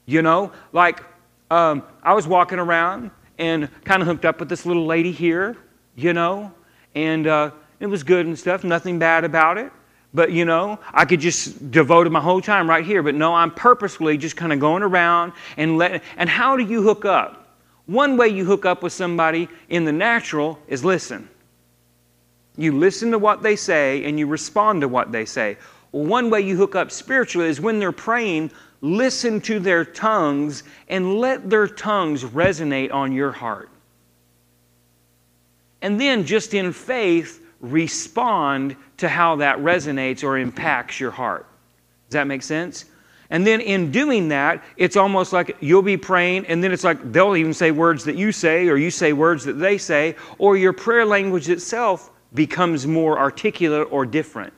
Speaker 2: You know? Like, um, I was walking around and kind of hooked up with this little lady here, you know? And uh, it was good and stuff, nothing bad about it. But you know, I could just devote my whole time right here. But no, I'm purposefully just kind of going around and let. And how do you hook up? One way you hook up with somebody in the natural is listen. You listen to what they say and you respond to what they say. Well, one way you hook up spiritually is when they're praying, listen to their tongues and let their tongues resonate on your heart. And then, just in faith, respond to how that resonates or impacts your heart. Does that make sense? And then in doing that, it's almost like you'll be praying, and then it's like they'll even say words that you say, or you say words that they say, or your prayer language itself becomes more articulate or different.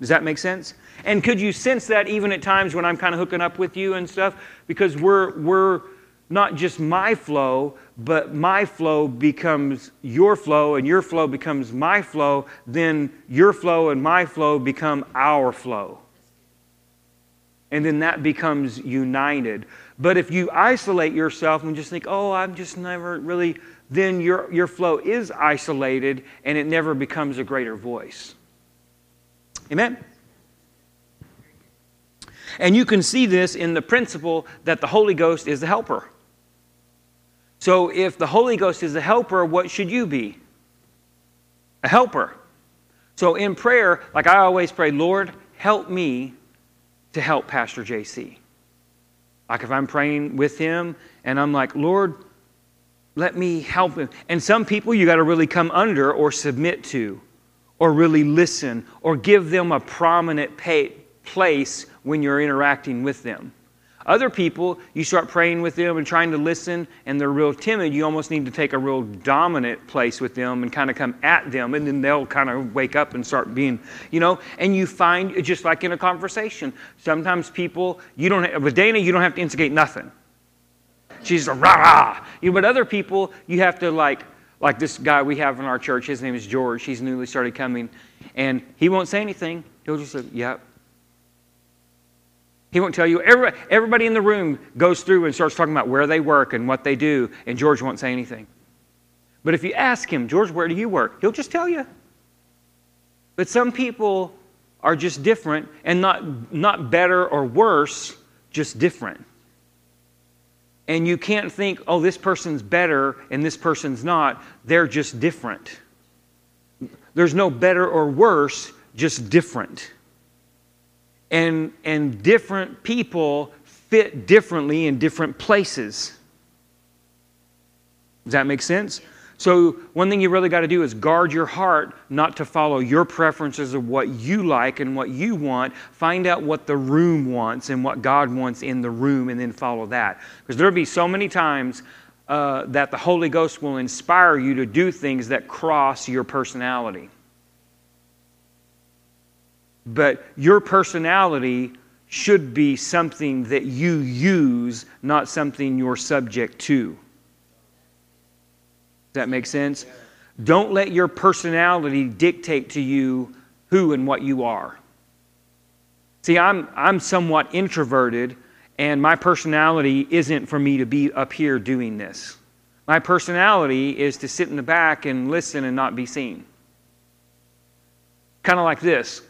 Speaker 2: Does that make sense? And could you sense that even at times when I'm kind of hooking up with you and stuff? Because we're, we're not just my flow, but my flow becomes your flow and your flow becomes my flow, then your flow and my flow become our flow. And then that becomes united. But if you isolate yourself and just think, oh, I'm just never really, then your, your flow is isolated and it never becomes a greater voice. Amen? And you can see this in the principle that the Holy Ghost is the helper. So if the Holy Ghost is a helper, what should you be? A helper. So in prayer, like I always pray, Lord, help me to help Pastor JC. Like if I'm praying with him and I'm like, Lord, let me help him. And some people you got to really come under or submit to or really listen or give them a prominent place when you're interacting with them. Other people, you start praying with them and trying to listen, and they're real timid. You almost need to take a real dominant place with them and kind of come at them, and then they'll kind of wake up and start being, you know. And you find, just like in a conversation, sometimes people, you don't, have, with Dana, you don't have to instigate nothing. She's a rah rah. You know, but other people, you have to like, like this guy we have in our church, his name is George. He's newly started coming, and he won't say anything. He'll just say, yep. He won't tell you. Everybody in the room goes through and starts talking about where they work and what they do, and George won't say anything. But if you ask him, George, where do you work? He'll just tell you. But some people are just different and not, not better or worse, just different. And you can't think, oh, this person's better and this person's not. They're just different. There's no better or worse, just different and, and different people fit differently in different places. Does that make sense? So, one thing you really got to do is guard your heart not to follow your preferences of what you like and what you want. Find out what the room wants and what God wants in the room and then follow that. Because there'll be so many times uh, that the Holy Ghost will inspire you to do things that cross your personality. But your personality should be something that you use, not something you're subject to. Does that make sense? Don't let your personality dictate to you who and what you are. See, I'm, I'm somewhat introverted, and my personality isn't for me to be up here doing this. My personality is to sit in the back and listen and not be seen. Kind of like this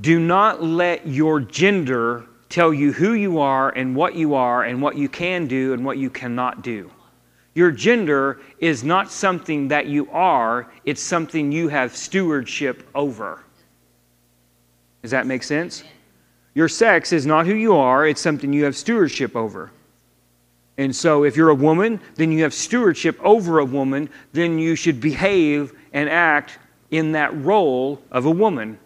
Speaker 2: do not let your gender tell you who you are and what you are and what you can do and what you cannot do. Your gender is not something that you are, it's something you have stewardship over. Does that make sense? Your sex is not who you are, it's something you have stewardship over. And so, if you're a woman, then you have stewardship over a woman, then you should behave and act in that role of a woman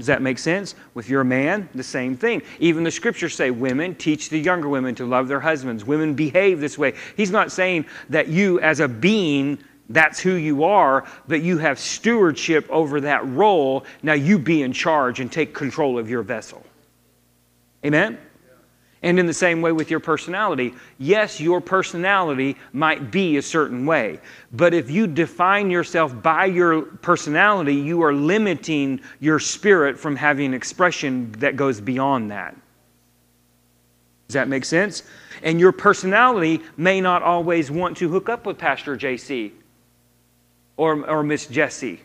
Speaker 2: does that make sense? With your man, the same thing. Even the scriptures say women teach the younger women to love their husbands. Women behave this way. He's not saying that you, as a being, That's who you are, but you have stewardship over that role. Now you be in charge and take control of your vessel. Amen? And in the same way with your personality, yes, your personality might be a certain way, but if you define yourself by your personality, you are limiting your spirit from having expression that goes beyond that. Does that make sense? And your personality may not always want to hook up with Pastor JC or, or Miss Jessie.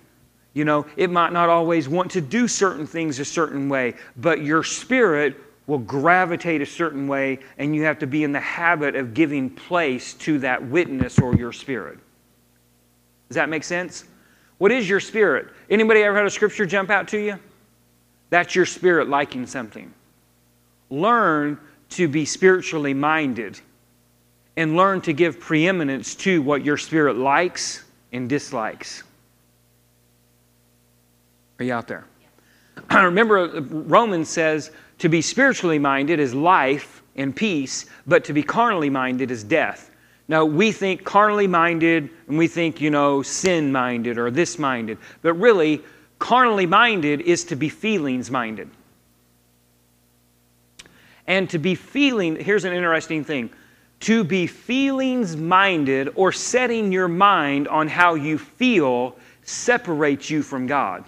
Speaker 2: You know, it might not always want to do certain things a certain way, but your spirit will gravitate a certain way, and you have to be in the habit of giving place to that witness or your spirit. Does that make sense? What is your spirit? Anybody ever had a scripture jump out to you? That's your spirit liking something. Learn to be spiritually minded and learn to give preeminence to what your spirit likes and dislikes. Are you out there? I remember uh, Romans says to be spiritually minded is life and peace, but to be carnally minded is death. Now, we think carnally minded and we think, you know, sin minded or this minded, but really, carnally minded is to be feelings minded. And to be feeling, here's an interesting thing to be feelings minded or setting your mind on how you feel separates you from God.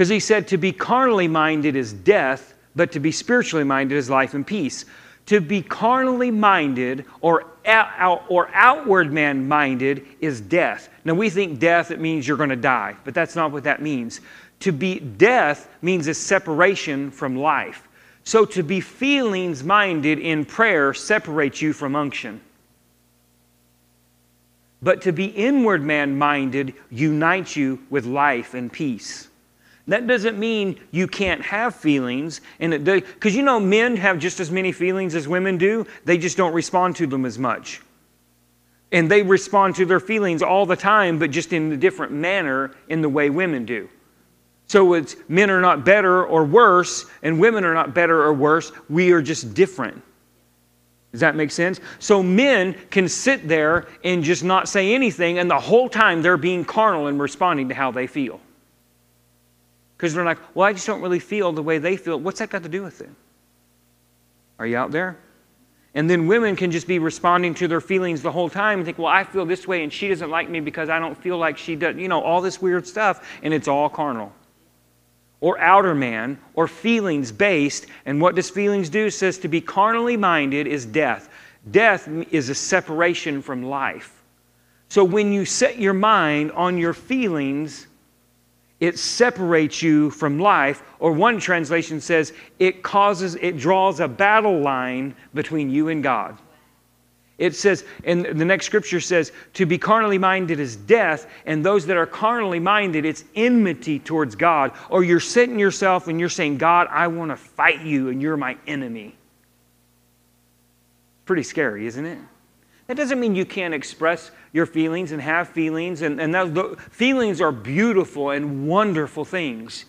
Speaker 2: Because he said to be carnally minded is death, but to be spiritually minded is life and peace. To be carnally minded or, or outward man minded is death. Now we think death, it means you're going to die, but that's not what that means. To be death means a separation from life. So to be feelings minded in prayer separates you from unction. But to be inward man minded unites you with life and peace. That doesn't mean you can't have feelings, and because you know men have just as many feelings as women do, they just don't respond to them as much. And they respond to their feelings all the time, but just in a different manner in the way women do. So it's men are not better or worse, and women are not better or worse. We are just different. Does that make sense? So men can sit there and just not say anything, and the whole time they're being carnal and responding to how they feel. Because they're like, well, I just don't really feel the way they feel. What's that got to do with it? Are you out there? And then women can just be responding to their feelings the whole time and think, well, I feel this way and she doesn't like me because I don't feel like she does. You know, all this weird stuff, and it's all carnal. Or outer man, or feelings based. And what does feelings do? It says to be carnally minded is death. Death is a separation from life. So when you set your mind on your feelings, it separates you from life, or one translation says it causes, it draws a battle line between you and God. It says, and the next scripture says, to be carnally minded is death, and those that are carnally minded, it's enmity towards God. Or you're sitting yourself and you're saying, God, I want to fight you, and you're my enemy. Pretty scary, isn't it? That doesn't mean you can't express your feelings and have feelings, and, and those, feelings are beautiful and wonderful things.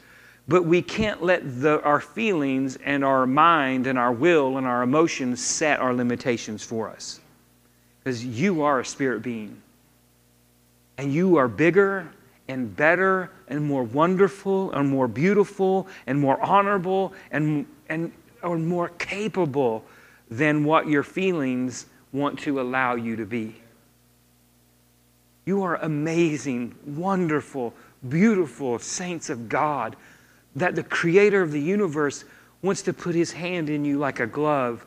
Speaker 2: But we can't let the, our feelings and our mind and our will and our emotions set our limitations for us. Because you are a spirit being. And you are bigger and better and more wonderful and more beautiful and more honorable and, and or more capable than what your feelings want to allow you to be. You are amazing, wonderful, beautiful saints of God that the creator of the universe wants to put his hand in you like a glove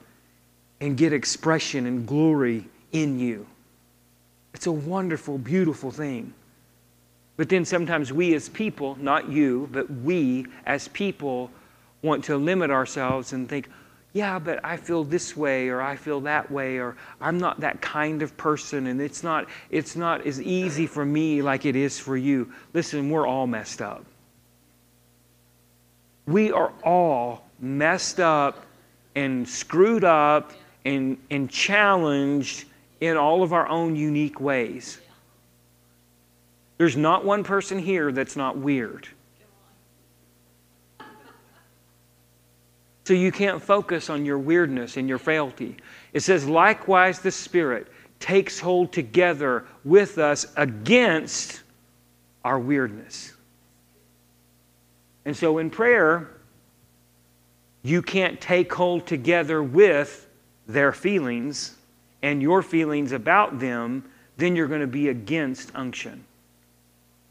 Speaker 2: and get expression and glory in you. It's a wonderful, beautiful thing. But then sometimes we as people, not you, but we as people, want to limit ourselves and think, yeah, but I feel this way or I feel that way or I'm not that kind of person and it's not it's not as easy for me like it is for you. Listen, we're all messed up. We are all messed up and screwed up and, and challenged in all of our own unique ways. There's not one person here that's not weird. So you can't focus on your weirdness and your frailty. It says, likewise, the Spirit takes hold together with us against our weirdness. And so in prayer, you can't take hold together with their feelings and your feelings about them, then you're going to be against unction.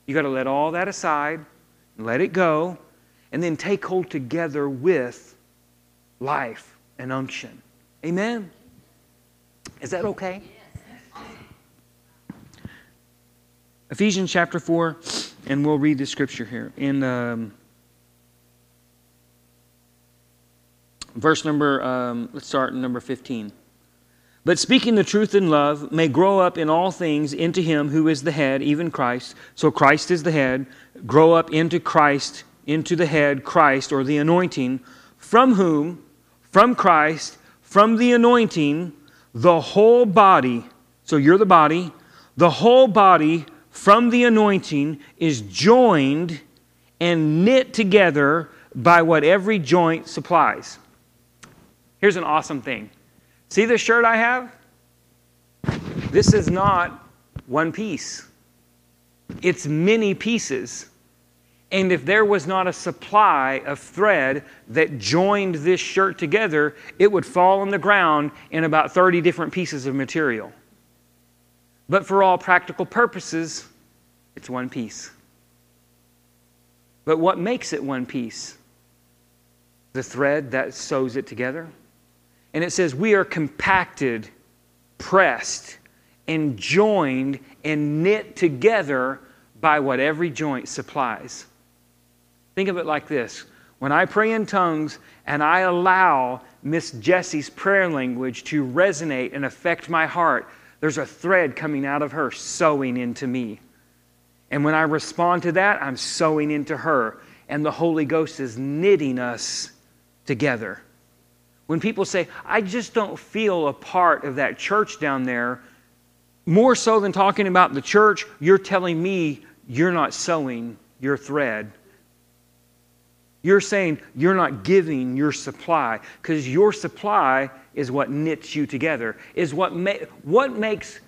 Speaker 2: You got to let all that aside, let it go, and then take hold together with life and unction. Amen? Is that okay? Ephesians chapter 4, and we'll read the scripture here. In um, verse number, um, let's start in number 15. But speaking the truth in love may grow up in all things into him who is the head, even Christ. So Christ is the head. Grow up into Christ, into the head, Christ, or the anointing, from whom, from Christ, from the anointing, the whole body, so you're the body, the whole body from the anointing is joined and knit together by what every joint supplies. Here's an awesome thing. See this shirt I have? This is not one piece, it's many pieces. And if there was not a supply of thread that joined this shirt together, it would fall on the ground in about 30 different pieces of material. But for all practical purposes, it's one piece. But what makes it one piece? The thread that sews it together. And it says, We are compacted, pressed, and joined and knit together by what every joint supplies. Think of it like this when I pray in tongues and I allow Miss Jessie's prayer language to resonate and affect my heart, there's a thread coming out of her sewing into me. And when I respond to that, I'm sewing into her. And the Holy Ghost is knitting us together. When people say, I just don't feel a part of that church down there, more so than talking about the church, you're telling me you're not sewing your thread you're saying you're not giving your supply because your supply is what knits you together, is what, ma- what makes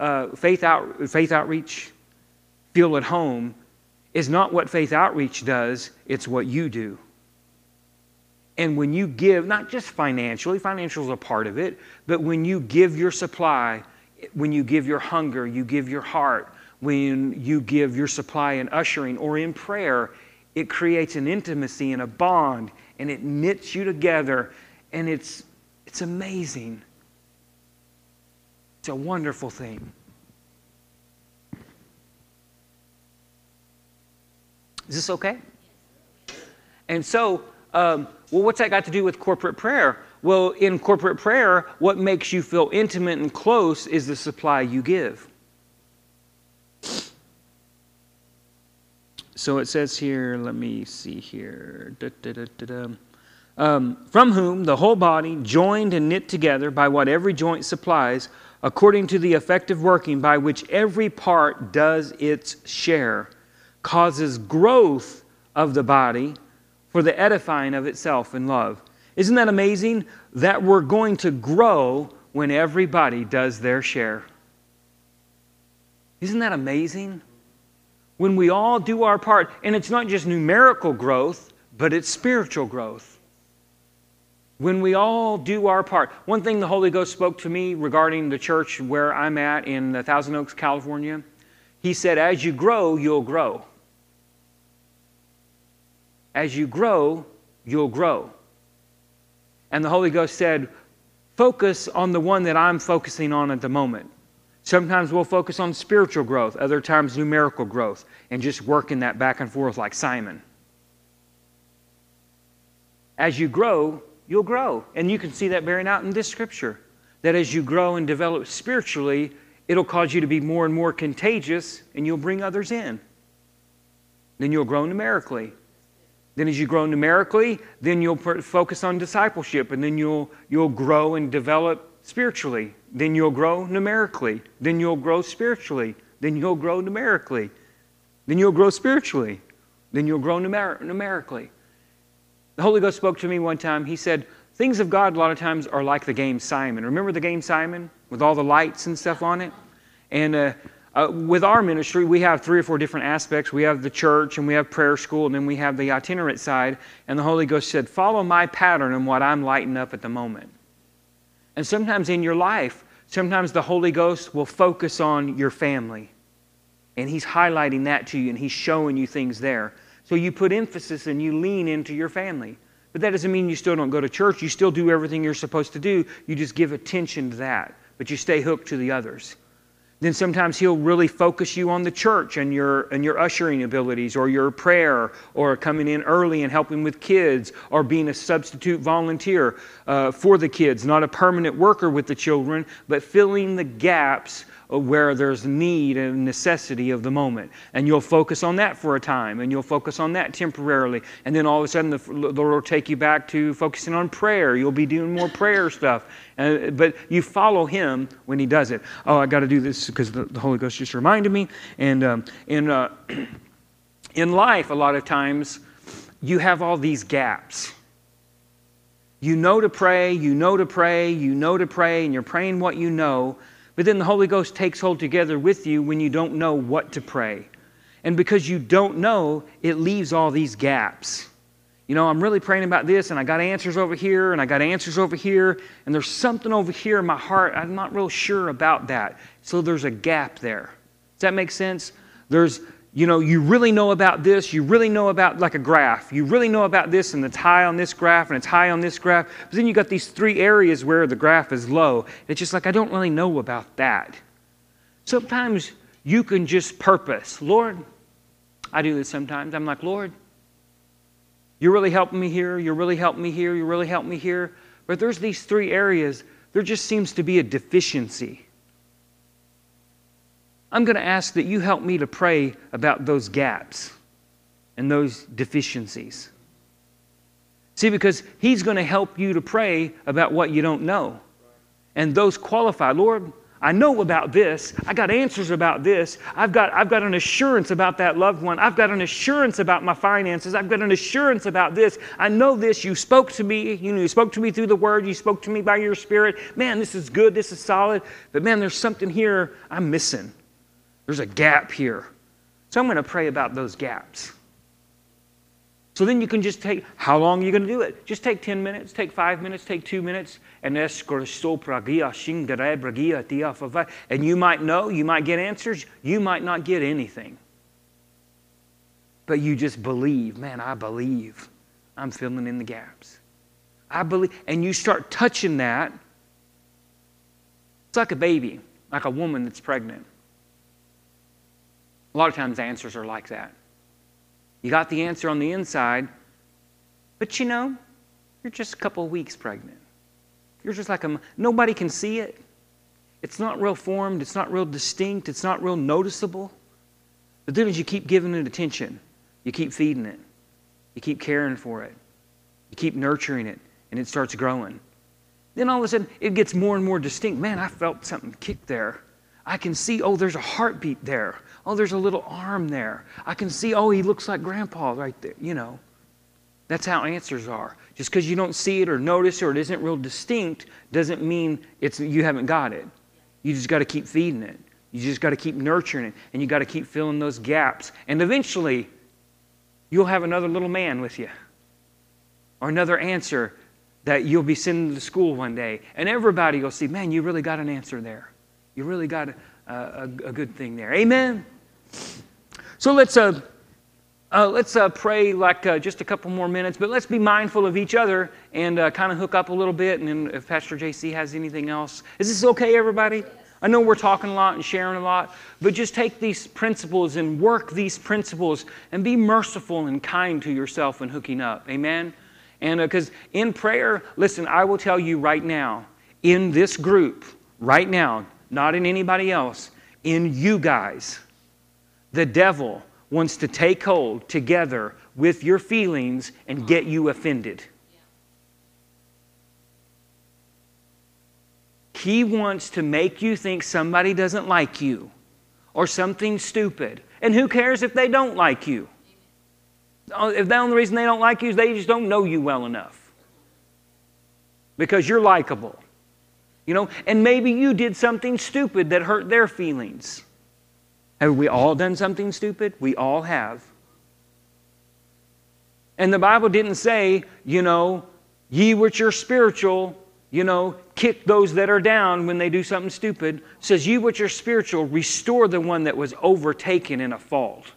Speaker 2: uh, faith, out, faith outreach feel at home is not what faith outreach does, it's what you do. And when you give, not just financially, financial is a part of it, but when you give your supply, when you give your hunger, you give your heart, when you give your supply in ushering or in prayer, it creates an intimacy and a bond and it knits you together and it's it's amazing. It's a wonderful thing. Is this okay? And so um, well what's that got to do with corporate prayer? Well in corporate prayer what makes you feel intimate and close is the supply you give So it says here, let me see here. Da, da, da, um, from whom the whole body, joined and knit together by what every joint supplies, according to the effective working by which every part does its share, causes growth of the body for the edifying of itself in love. Isn't that amazing? That we're going to grow when everybody does their share. Isn't that amazing? When we all do our part, and it's not just numerical growth, but it's spiritual growth. When we all do our part. One thing the Holy Ghost spoke to me regarding the church where I'm at in Thousand Oaks, California, He said, As you grow, you'll grow. As you grow, you'll grow. And the Holy Ghost said, Focus on the one that I'm focusing on at the moment. Sometimes we'll focus on spiritual growth, other times numerical growth, and just working that back and forth like Simon. As you grow, you'll grow. And you can see that bearing out in this scripture. That as you grow and develop spiritually, it'll cause you to be more and more contagious, and you'll bring others in. Then you'll grow numerically. Then, as you grow numerically, then you'll focus on discipleship, and then you'll, you'll grow and develop spiritually. Then you'll grow numerically. Then you'll grow spiritually. Then you'll grow numerically. Then you'll grow spiritually. Then you'll grow numer- numerically. The Holy Ghost spoke to me one time. He said, Things of God, a lot of times, are like the game Simon. Remember the game Simon with all the lights and stuff on it? And uh, uh, with our ministry, we have three or four different aspects. We have the church, and we have prayer school, and then we have the itinerant side. And the Holy Ghost said, Follow my pattern and what I'm lighting up at the moment. And sometimes in your life, sometimes the Holy Ghost will focus on your family. And He's highlighting that to you, and He's showing you things there. So you put emphasis and you lean into your family. But that doesn't mean you still don't go to church. You still do everything you're supposed to do. You just give attention to that, but you stay hooked to the others. Then sometimes he'll really focus you on the church and your and your ushering abilities or your prayer or coming in early and helping with kids or being a substitute volunteer uh, for the kids, not a permanent worker with the children, but filling the gaps where there's need and necessity of the moment. And you'll focus on that for a time, and you'll focus on that temporarily. And then all of a sudden, the, Lord will take you back to focusing on prayer. You'll be doing more prayer stuff. Uh, but you follow Him when He does it. Oh, I got to do this because the, the, Holy Ghost just reminded me. And um, in, uh, in life, a lot of times, you have all these gaps. You know to pray, you know to pray, you know to pray, and you're praying what you know, but then the Holy Ghost takes hold together with you when you don't know what to pray. And because you don't know, it leaves all these gaps. You know, I'm really praying about this, and I got answers over here, and I got answers over here, and there's something over here in my heart. I'm not real sure about that. So there's a gap there. Does that make sense? There's you know, you really know about this, you really know about like a graph, you really know about this, and it's high on this graph, and it's high on this graph. But then you got these three areas where the graph is low. It's just like, I don't really know about that. Sometimes you can just purpose, Lord, I do this sometimes. I'm like, Lord, you're really helping me here, you're really helping me here, you're really helping me here. But there's these three areas, there just seems to be a deficiency. I'm going to ask that you help me to pray about those gaps and those deficiencies. See, because He's going to help you to pray about what you don't know. And those qualify. Lord, I know about this. I got answers about this. I've got, I've got an assurance about that loved one. I've got an assurance about my finances. I've got an assurance about this. I know this. You spoke to me. You know, you spoke to me through the word. You spoke to me by your spirit. Man, this is good. This is solid. But man, there's something here I'm missing. There's a gap here. So I'm going to pray about those gaps. So then you can just take, how long are you going to do it? Just take 10 minutes, take five minutes, take two minutes. And and you might know, you might get answers, you might not get anything. But you just believe, man, I believe. I'm filling in the gaps. I believe. And you start touching that. It's like a baby, like a woman that's pregnant. A lot of times answers are like that. You got the answer on the inside, but you know, you're just a couple of weeks pregnant. You're just like a, nobody can see it. It's not real formed, it's not real distinct, it's not real noticeable. But then as you keep giving it attention, you keep feeding it, you keep caring for it, you keep nurturing it, and it starts growing. Then all of a sudden, it gets more and more distinct. Man, I felt something kick there. I can see, oh, there's a heartbeat there. Oh, there's a little arm there. I can see, oh, he looks like grandpa right there. You know, that's how answers are. Just because you don't see it or notice or it isn't real distinct doesn't mean it's, you haven't got it. You just got to keep feeding it. You just got to keep nurturing it and you got to keep filling those gaps. And eventually, you'll have another little man with you or another answer that you'll be sending to school one day. And everybody will see, man, you really got an answer there. You really got a, a, good thing there. Amen? So let's, uh, uh, let's uh, pray like uh, just a couple more minutes, but let's be mindful of each other and uh, kind of hook up a little bit. And then if Pastor JC has anything else, is this okay, everybody? I know we're talking a lot and sharing a lot, but just take these principles and work these principles and be merciful and kind to yourself when hooking up. Amen? And because uh, in prayer, listen, I will tell you right now, in this group, right now, not in anybody else, in you guys. The devil wants to take hold together with your feelings and get you offended. He wants to make you think somebody doesn't like you or something stupid. And who cares if they don't like you? Uh, if the only reason they don't like you is they just don't know you well enough. Because you're likable. You know, and maybe you did something stupid that hurt their feelings. Have we all done something stupid? We all have. And the Bible didn't say, you know, ye which are spiritual, you know, kick those that are down when they do something stupid. It says, ye which are spiritual, restore the one that was overtaken in a fault.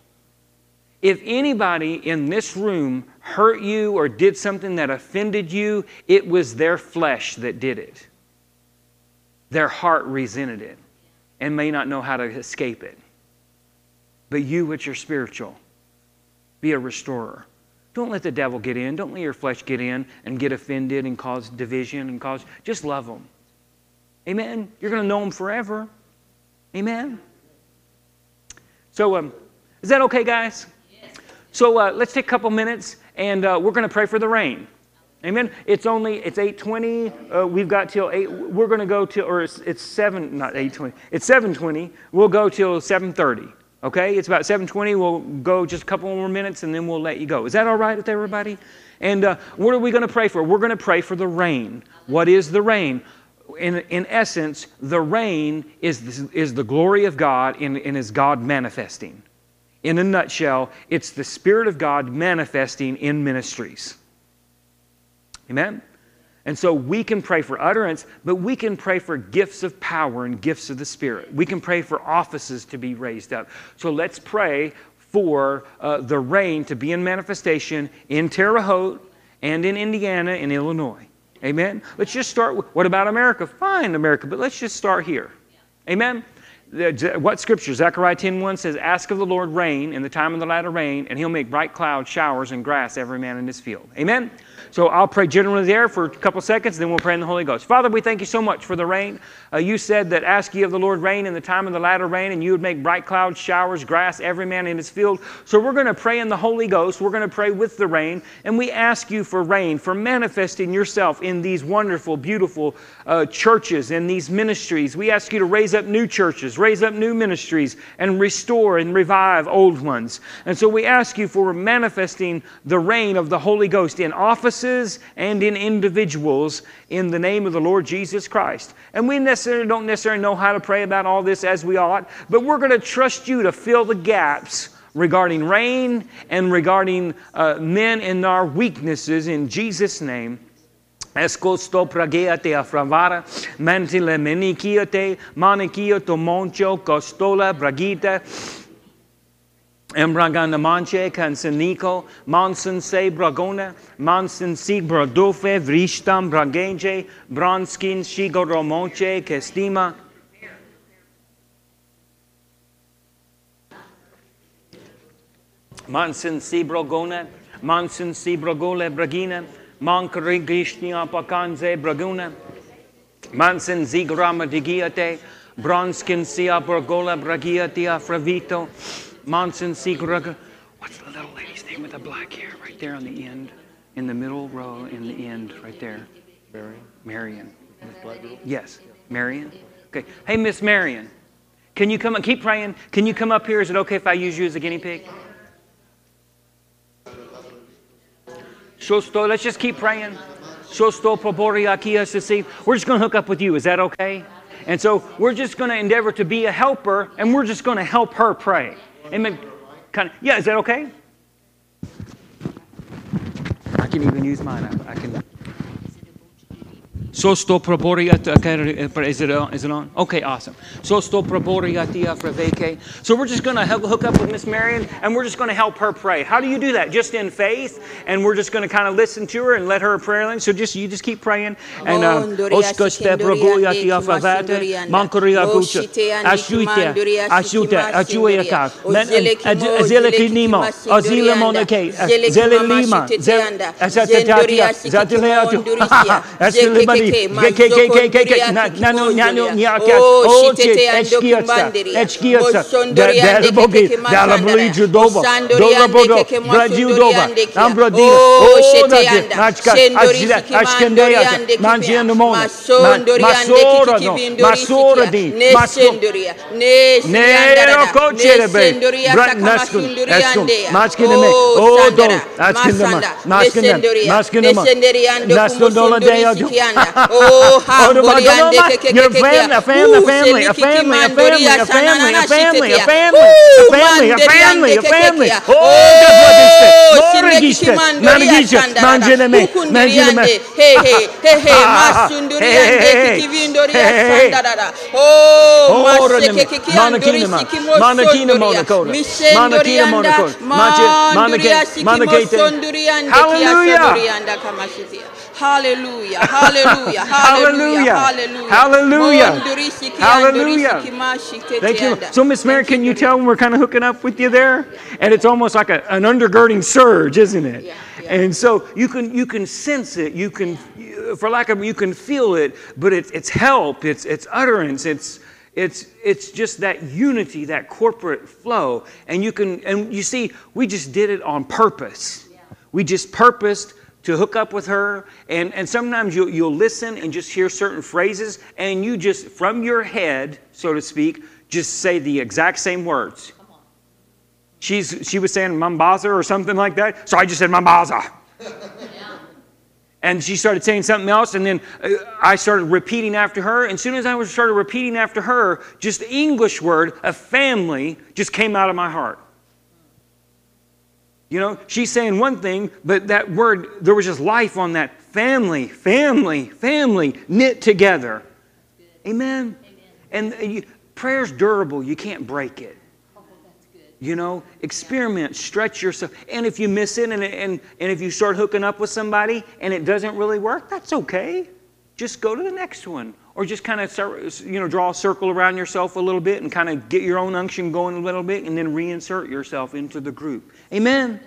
Speaker 2: If anybody in this room hurt you or did something that offended you, it was their flesh that did it. Their heart resented it and may not know how to escape it. But you, which are spiritual, be a restorer. Don't let the devil get in. Don't let your flesh get in and get offended and cause division and cause. Just love them. Amen. You're going to know them forever. Amen. So, um, is that okay, guys? So uh, let's take a couple minutes and uh, we're going to pray for the rain. Amen. It's only it's 8:20. Uh, we've got till eight. We're going to go till or it's, it's seven. Not 8:20. It's 7:20. We'll go till 7:30. Okay. It's about 7:20. We'll go just a couple more minutes and then we'll let you go. Is that all right with everybody? And uh, what are we going to pray for? We're going to pray for the rain. What is the rain? In, in essence, the rain is, is the glory of God and, and is God manifesting. In a nutshell, it's the Spirit of God manifesting in ministries. Amen? And so we can pray for utterance, but we can pray for gifts of power and gifts of the Spirit. We can pray for offices to be raised up. So let's pray for uh, the rain to be in manifestation in Terre Haute and in Indiana and Illinois. Amen? Let's just start with what about America? Fine, America, but let's just start here. Amen? what scripture? Zechariah 10.1 says, Ask of the Lord rain in the time of the latter rain, and he'll make bright clouds, showers, and grass every man in his field. Amen? So I'll pray generally there for a couple seconds, then we'll pray in the Holy Ghost. Father, we thank you so much for the rain. Uh, you said that ask ye of the Lord rain in the time of the latter rain, and you would make bright clouds, showers, grass, every man in his field. So we're going to pray in the Holy Ghost. We're going to pray with the rain, and we ask you for rain, for manifesting yourself in these wonderful, beautiful uh, churches and these ministries. We ask you to raise up new churches, raise up new ministries, and restore and revive old ones. And so we ask you for manifesting the reign of the Holy Ghost in offices and in individuals in the name of the Lord Jesus Christ. And we necessarily don't necessarily know how to pray about all this as we ought, but we're going to trust you to fill the gaps regarding rain and regarding uh, men and our weaknesses in Jesus' name. Escosto prageate afravara, mentile menikiote, manikio moncho, costola, bragita, Embragana manche, cansenico, mansen se bragona, mansen si bradofe, vristam bragenge, branskin shigoromonche, kestima. Mansen si bragona, mansen si bragole bragina, mankrigishnia pakanze braguna, mansen zigrama digiate, branskin sia bragola bragiatia fravito, Monson Seegrugga. What's the little lady's name with the black hair right there on the end? In the middle row, in the end, right there.
Speaker 1: Marion.
Speaker 2: Marion. Yes, Marion. Okay. Hey, Miss Marion, can you come? And keep praying. Can you come up here? Is it okay if I use you as a guinea pig? Let's just keep praying. Shosto We're just going to hook up with you. Is that okay? And so we're just going to endeavor to be a helper, and we're just going to help her pray. Amen. Kind of, yeah, is that okay? I can even use mine. I, I can. Sosto proboriat, eh, is it on? Is it on? Okay, awesome. Sosto proboriatia freveke. So we're just going to hook up with Miss Marion and we're just going to help her pray. How do you do that? Just in faith, and we're just going to kind of listen to her and let her pray. So just you just keep praying. And oskoste proboriatia frevate, mankoria kucha, ashuite, ashute, achueka, zeleklinimo, azile monake, zelelima, zeletatia, zatileatu, asilibani che, che, che, che, che, che na, na,
Speaker 3: na,
Speaker 2: na,
Speaker 3: na,
Speaker 2: oggi è
Speaker 3: schiaccia,
Speaker 2: è schiaccia,
Speaker 3: del
Speaker 2: boghi,
Speaker 3: dalla
Speaker 2: Luigi
Speaker 3: dopo,
Speaker 2: dopo
Speaker 3: poco,
Speaker 2: Brasil
Speaker 3: dopo, non
Speaker 2: prodino,
Speaker 3: oh,
Speaker 2: da
Speaker 3: te,
Speaker 2: aşka, aşkile, aşkın da
Speaker 3: yasa,
Speaker 2: mancıyan
Speaker 3: numona,
Speaker 2: masora no, masora di,
Speaker 3: masora, ne
Speaker 2: roko
Speaker 3: çerebe,
Speaker 2: brat naskun, eskun, maçkin deme,
Speaker 3: oh,
Speaker 2: do,
Speaker 3: aşkın
Speaker 2: deme,
Speaker 3: maçkin
Speaker 2: deme,
Speaker 3: maçkin deme,
Speaker 2: naskun dola
Speaker 3: deyacım, Oh,
Speaker 2: Oh, the
Speaker 3: hambori
Speaker 2: Badaloma,
Speaker 3: ande keke
Speaker 2: You're a family, a family, a family, a family, a family, a family, a family, a family, a family, a family, a family. Oh, Gadwadiste,
Speaker 3: sineki
Speaker 2: Morigiste,
Speaker 3: kimandori ya
Speaker 2: Narigiste,
Speaker 3: shandarara.
Speaker 2: Manjeneme,
Speaker 3: Ukundiri
Speaker 2: Manjeneme.
Speaker 3: Hey, hey, hey, hey, masunduri
Speaker 2: Hey, hey,
Speaker 3: ande
Speaker 2: hey.
Speaker 3: kikivindori ya
Speaker 2: Hey, hey.
Speaker 3: shandarara. Oh, maseke
Speaker 2: Ranime,
Speaker 3: kiki
Speaker 2: Manakina
Speaker 3: andori
Speaker 2: ma,
Speaker 3: sikimo
Speaker 2: Manakina
Speaker 3: sondoria.
Speaker 2: Monakota,
Speaker 3: Mishendori
Speaker 2: Manakina
Speaker 3: anda,
Speaker 2: Monakota, Mache-
Speaker 3: manduri ya
Speaker 2: Manake-
Speaker 3: sikimo
Speaker 2: Manakete.
Speaker 3: sonduri ande
Speaker 2: Hallelujah.
Speaker 3: kia sonduri anda kamashitia. Hallelujah, hallelujah,
Speaker 2: Hallelujah.
Speaker 3: hallelujah,
Speaker 2: Hallelujah.
Speaker 3: Monduri siki andori
Speaker 2: Hallelujah. Thank you. So, Miss Mary, can you tell when we're kind of hooking up with you there? And it's almost like a, an undergirding surge, isn't it? And so you can you can sense it. You can, for lack of, you can feel it. But it's it's help. It's it's utterance. It's it's it's just that unity, that corporate flow. And you can and you see, we just did it on purpose. We just purposed to hook up with her. And, and sometimes you'll, you'll listen and just hear certain phrases, and you just, from your head, so to speak, just say the exact same words. She's, she was saying Mambaza or something like that, so I just said Mambaza. And she started saying something else, and then uh, I started repeating after her. And as soon as I started repeating after her, just the English word, a family, just came out of my heart. You know, she's saying one thing, but that word, there was just life on that family, family, family, knit together. Amen. And uh, prayer's durable. You can't break it. You know, experiment, stretch yourself. And if you miss it and, and, and if you start hooking up with somebody and it doesn't really work, that's okay. Just go to the next one. Or just kind of, you know, draw a circle around yourself a little bit and kind of get your own unction going a little bit and then reinsert yourself into the group. Amen.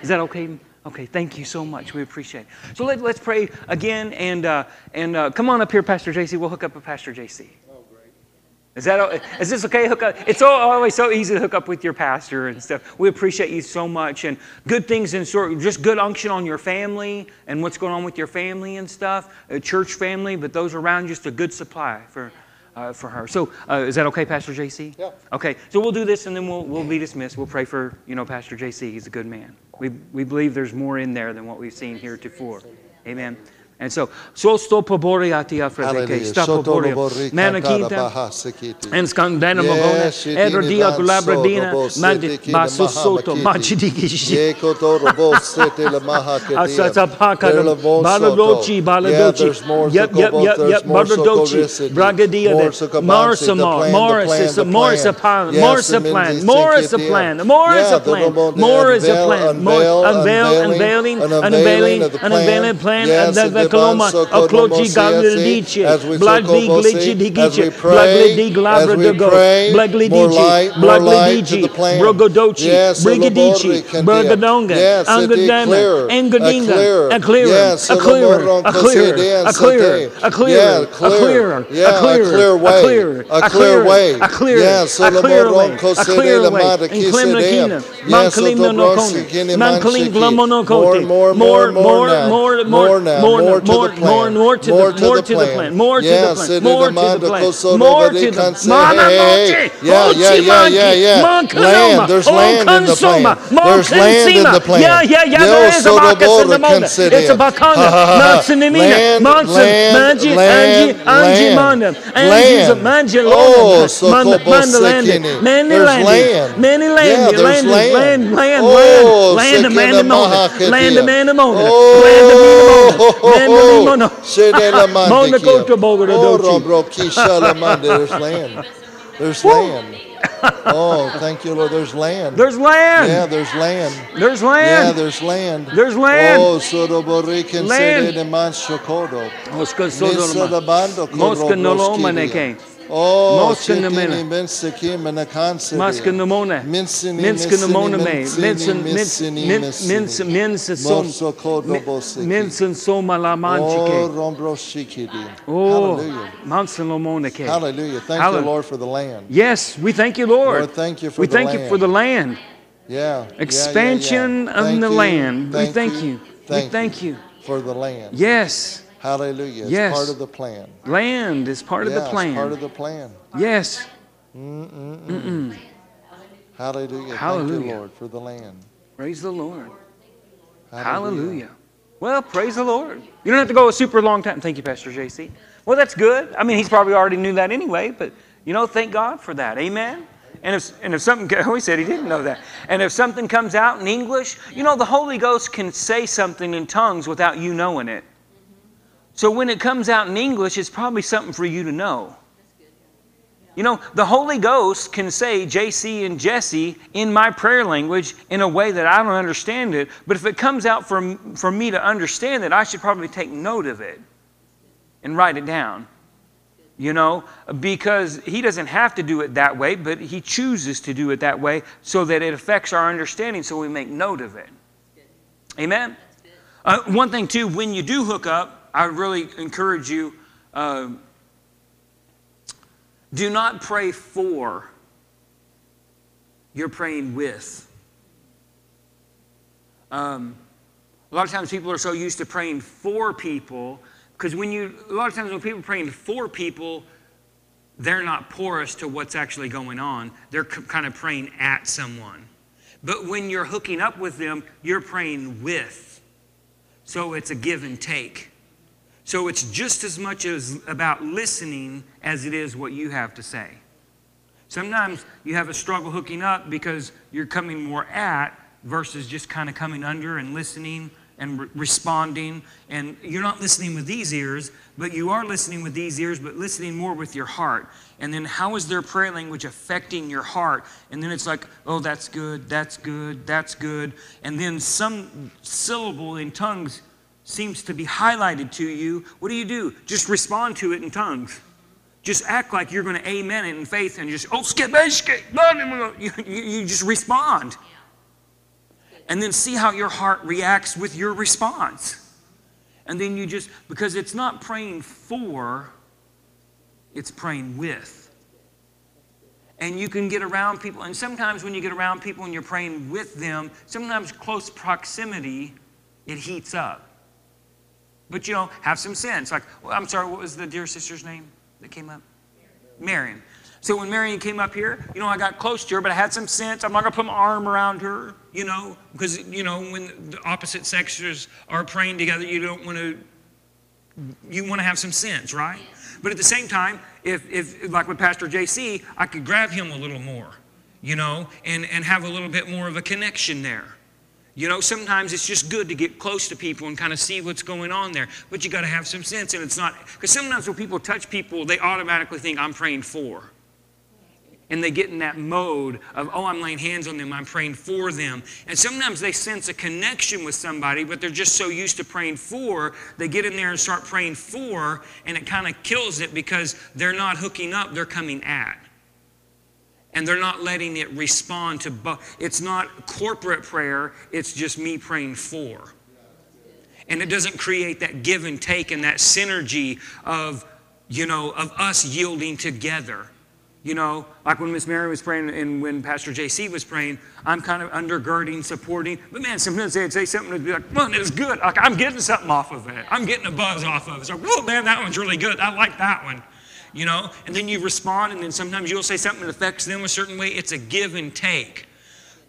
Speaker 2: Is that okay? Okay, thank you so much. We appreciate it. So let, let's pray again and, uh, and uh, come on up here, Pastor JC. We'll hook up with Pastor JC. Is that is this okay? Hook up. It's always so easy to hook up with your pastor and stuff. We appreciate you so much and good things in sort, just good unction on your family and what's going on with your family and stuff, a church family, but those around just a good supply for. Uh, for her. So, uh, is that okay, Pastor JC?
Speaker 1: Yeah.
Speaker 2: Okay. So we'll do this, and then we'll we'll be dismissed. We'll pray for you know Pastor JC. He's a good man. We we believe there's more in there than what we've seen here heretofore. Amen. And so, so sto pobori ati afredeke, sta pobori,
Speaker 1: Sotolobori
Speaker 2: manakinta,
Speaker 1: kantara baha sikiti.
Speaker 2: en scandana
Speaker 1: Yes,
Speaker 2: magona,
Speaker 1: shitini
Speaker 2: edrodia
Speaker 1: man
Speaker 2: culabradina,
Speaker 1: soto bo
Speaker 2: mandi,
Speaker 1: sete kina
Speaker 2: basu
Speaker 1: maha
Speaker 2: soto,
Speaker 1: makiti.
Speaker 2: machidigishi.
Speaker 1: Ye kotoro bo sete le maha kedia.
Speaker 2: Asata paka
Speaker 1: There le bon
Speaker 2: baladochi
Speaker 1: soto. Yeah, there's
Speaker 2: baladochi
Speaker 1: more
Speaker 2: yep
Speaker 1: soko
Speaker 2: yep
Speaker 1: there's
Speaker 2: yep
Speaker 1: more soko
Speaker 2: baladochi
Speaker 1: risidi.
Speaker 2: bragadia
Speaker 1: More
Speaker 2: de
Speaker 1: soko bansi, the
Speaker 2: marsamar
Speaker 1: plan, the
Speaker 2: morris
Speaker 1: plan,
Speaker 2: is
Speaker 1: the
Speaker 2: a morris a
Speaker 1: plan Yes,
Speaker 2: morris a plan
Speaker 1: Mindy
Speaker 2: morris a plan morris
Speaker 1: Yeah,
Speaker 2: a
Speaker 1: the
Speaker 2: plan
Speaker 1: Romo-
Speaker 2: morris a plan
Speaker 1: unveil-
Speaker 2: unveil
Speaker 1: unveiling,
Speaker 2: unveiling
Speaker 1: an
Speaker 2: unveiling
Speaker 1: unveiling of the
Speaker 2: an unveiling
Speaker 1: plan.
Speaker 2: plan
Speaker 1: Yes,
Speaker 2: and the
Speaker 1: the
Speaker 2: coloma
Speaker 1: Soko
Speaker 2: a clochi
Speaker 1: Momosi,
Speaker 2: gaglidici
Speaker 1: as we
Speaker 2: blagli
Speaker 1: Soko Mosi,
Speaker 2: glitchi
Speaker 1: as we
Speaker 2: digici
Speaker 1: pray,
Speaker 2: blagli
Speaker 1: as
Speaker 2: glabra
Speaker 1: we
Speaker 2: de go
Speaker 1: pray,
Speaker 2: blagli
Speaker 1: more
Speaker 2: dici
Speaker 1: light, more
Speaker 2: blagli
Speaker 1: light to
Speaker 2: dici
Speaker 1: the plan.
Speaker 2: brogodoci
Speaker 1: Yes,
Speaker 2: brigidici
Speaker 1: Solomori Kandia.
Speaker 2: bergadonga
Speaker 1: Yes, it is
Speaker 2: angadana
Speaker 1: clear, a
Speaker 2: a clearer
Speaker 1: Yes,
Speaker 2: a clearer
Speaker 1: Solomon
Speaker 2: a clearer
Speaker 1: Kosede
Speaker 2: a clearer
Speaker 1: and
Speaker 2: a clearer a
Speaker 1: clear.
Speaker 2: clearer
Speaker 1: Yeah,
Speaker 2: a clearer
Speaker 1: a clear way.
Speaker 2: a clearer
Speaker 1: A clear way.
Speaker 2: a clearer a clear
Speaker 1: Solomon
Speaker 2: way a
Speaker 1: Kosede
Speaker 2: clear way
Speaker 1: Lamada
Speaker 2: in Klimnakina
Speaker 1: Kisedea.
Speaker 2: man
Speaker 1: Yes,
Speaker 2: Kalimno
Speaker 1: Otobrosi
Speaker 2: Nokone
Speaker 1: Kini
Speaker 2: man Kalim
Speaker 1: Manchiki.
Speaker 2: Glamonokote
Speaker 1: More, more, more, more now.
Speaker 2: more
Speaker 1: More
Speaker 2: more
Speaker 1: More
Speaker 2: more
Speaker 1: the plan.
Speaker 2: more more to
Speaker 1: More
Speaker 2: the
Speaker 1: to
Speaker 2: more
Speaker 1: the
Speaker 2: to the
Speaker 1: plan.
Speaker 2: plan more the
Speaker 1: Yes,
Speaker 2: plan
Speaker 1: it is
Speaker 2: more
Speaker 1: the
Speaker 2: plan,
Speaker 1: more
Speaker 2: to
Speaker 1: the
Speaker 2: plan
Speaker 1: goes so
Speaker 2: more
Speaker 1: nobody
Speaker 2: to the
Speaker 1: can say,
Speaker 2: Mana
Speaker 1: hey,
Speaker 2: Mochi
Speaker 1: hey. Yeah,
Speaker 2: Ochi
Speaker 1: yeah, yeah, yeah, yeah.
Speaker 2: Mon
Speaker 1: Land. There's
Speaker 2: Oh
Speaker 1: land in the plan. There's land in the plan.
Speaker 2: yeah yeah yeah there is a Marcus in the moment it's a Bakanga
Speaker 1: Ha, ha, ha.
Speaker 2: Mansanimina
Speaker 1: Land,
Speaker 2: Mansan
Speaker 1: land,
Speaker 2: Manji
Speaker 1: land,
Speaker 2: Anji Anji
Speaker 1: land.
Speaker 2: Oh, manda
Speaker 1: Land.
Speaker 2: Anji Manji
Speaker 1: Oh,
Speaker 2: Lona Manda
Speaker 1: Sokobo
Speaker 2: Manda
Speaker 1: Sekini.
Speaker 2: Landed Many
Speaker 1: There's
Speaker 2: landed
Speaker 1: land.
Speaker 2: Many
Speaker 1: Yeah,
Speaker 2: landed
Speaker 1: there's
Speaker 2: landed
Speaker 1: land.
Speaker 2: land land
Speaker 1: Oh,
Speaker 2: land land Amanda
Speaker 1: Sekina
Speaker 2: Mona
Speaker 1: Mahakatia.
Speaker 2: land Amanda Mona
Speaker 1: Oh,
Speaker 2: land Amanda Mona land Mona
Speaker 1: Shedela
Speaker 2: Mona
Speaker 1: Mandikia.
Speaker 2: Kota Bogota
Speaker 1: Oh,
Speaker 2: Dochi.
Speaker 1: Rombro Kishala Mandi. There's land. There's land. Oh, thank you, Lord. There's land.
Speaker 2: There's land.
Speaker 1: Yeah, there's land.
Speaker 2: There's land.
Speaker 1: Yeah, there's land.
Speaker 2: There's land.
Speaker 1: Oh, Sodoborican
Speaker 2: Land.
Speaker 1: Sede de Manshokodo.
Speaker 2: Mosca
Speaker 1: Misa
Speaker 2: Sodoma.
Speaker 1: the Bando
Speaker 2: Mosca Noloma
Speaker 1: Korobroskidia.
Speaker 2: Neke.
Speaker 1: Oh,
Speaker 2: Moskanamena.
Speaker 1: shikini minsiki minakansi.
Speaker 2: Maskanamona.
Speaker 1: Minsini,
Speaker 2: Minskanamona me.
Speaker 1: minsini,
Speaker 2: Minson,
Speaker 1: minsini,
Speaker 2: minson, minson,
Speaker 1: minsini.
Speaker 2: minson, som,
Speaker 1: Mosokodobosiki.
Speaker 2: minson, soma la
Speaker 1: Oh,
Speaker 2: manchike.
Speaker 1: rombroshikidi.
Speaker 2: Oh,
Speaker 1: Hallelujah. Thank
Speaker 2: Hallelujah.
Speaker 1: you, Lord, for the land.
Speaker 2: Yes, we thank you, Lord.
Speaker 1: Lord, thank you for
Speaker 2: we
Speaker 1: the
Speaker 2: thank you
Speaker 1: land.
Speaker 2: for the land.
Speaker 1: Yeah. yeah, yeah,
Speaker 2: Expansion
Speaker 1: yeah.
Speaker 2: of
Speaker 1: Thank
Speaker 2: the
Speaker 1: you,
Speaker 2: land. We thank you. We
Speaker 1: Thank,
Speaker 2: thank you.
Speaker 1: for the land.
Speaker 2: Yes,
Speaker 1: Hallelujah. It's
Speaker 2: Yes.
Speaker 1: part of the plan.
Speaker 2: land is part of the plan.
Speaker 1: Part of the plan.
Speaker 2: yes.
Speaker 1: Hallelujah. Thank
Speaker 2: Hallelujah.
Speaker 1: you, Lord, for the land.
Speaker 2: Praise the Lord. Hallelujah. Well, praise the Lord. You don't have to go a super long time. Thank you, Pastor JC. Well, that's good. I mean, he's probably already knew that anyway, but you know, thank God for that. Amen. And if, and if something, oh, he said he didn't know that. And if something comes out in English, you know, the Holy Ghost can say something in tongues without you knowing it. So when it comes out in English, it's probably something for you to know. You know, the Holy Ghost can say JC and Jesse in my prayer language in a way that I don't understand it, but if it comes out for, for me to understand it, I should probably take note of it and write it down. You know, because He doesn't have to do it that way, but He chooses to do it that way so that it affects our understanding so we make note of it. Amen? Uh, one thing, too, when you do hook up, I really encourage you. Uh, do not pray for, you're praying with. Um, a lot of times people are so used to praying for people because when you, a lot of times when people are praying for people, they're not porous to what's actually going on. They're kind of praying at someone. But when you're hooking up with them, you're praying with. So it's a give and take. So it's just as much as about listening as it is what you have to say. Sometimes you have a struggle hooking up because you're coming more at versus just kind of coming under and listening and re- responding. And you're not listening with these ears, but you are listening with these ears, but listening more with your heart. And then how is their prayer language affecting your heart? And then it's like, oh, that's good, that's good, that's good. And then some syllable in tongues seems to be highlighted to you. What do you do? Just respond to it in tongues. Just act like you're going to amen it in faith and just, oh, skip, skip, blah, blah, blah." you, you, you just respond. And then see how your heart reacts with your response. And then you just, because it's not praying for, it's praying with. And you can get around people, and sometimes when you get around people and you're praying with them, sometimes close proximity, it heats up. But you know, have some sense. Like, well, I'm sorry, what was the dear sister's name that came up? Marion. So when Marion came up here, you know, I got close to her, but I had some sense. I'm not going to put my arm around her, you know, because, you know, when the opposite sexes are praying together, you don't want to, you want to have some sense, right? But at the same time, if, if like with Pastor JC, I could grab him a little more, you know, and, and have a little bit more of a connection there. You know, sometimes it's just good to get close to people and kind of see what's going on there. But you got to have some sense. And it's not, because sometimes when people touch people, they automatically think, I'm praying for. And they get in that mode of, oh, I'm laying hands on them, I'm praying for them. And sometimes they sense a connection with somebody, but they're just so used to praying for, they get in there and start praying for, and it kind of kills it because they're not hooking up, they're coming at and they're not letting it respond to bu- it's not corporate prayer it's just me praying for. And it doesn't create that give and take and that synergy of you know of us yielding together. You know like when miss mary was praying and when pastor jc was praying i'm kind of undergirding supporting but man sometimes they'd say something to be like man it's good. Like i'm getting something off of it. I'm getting a buzz off of it. Like whoa man that one's really good. I like that one you know? And then you respond and then sometimes you'll say something that affects them a certain way. It's a give and take.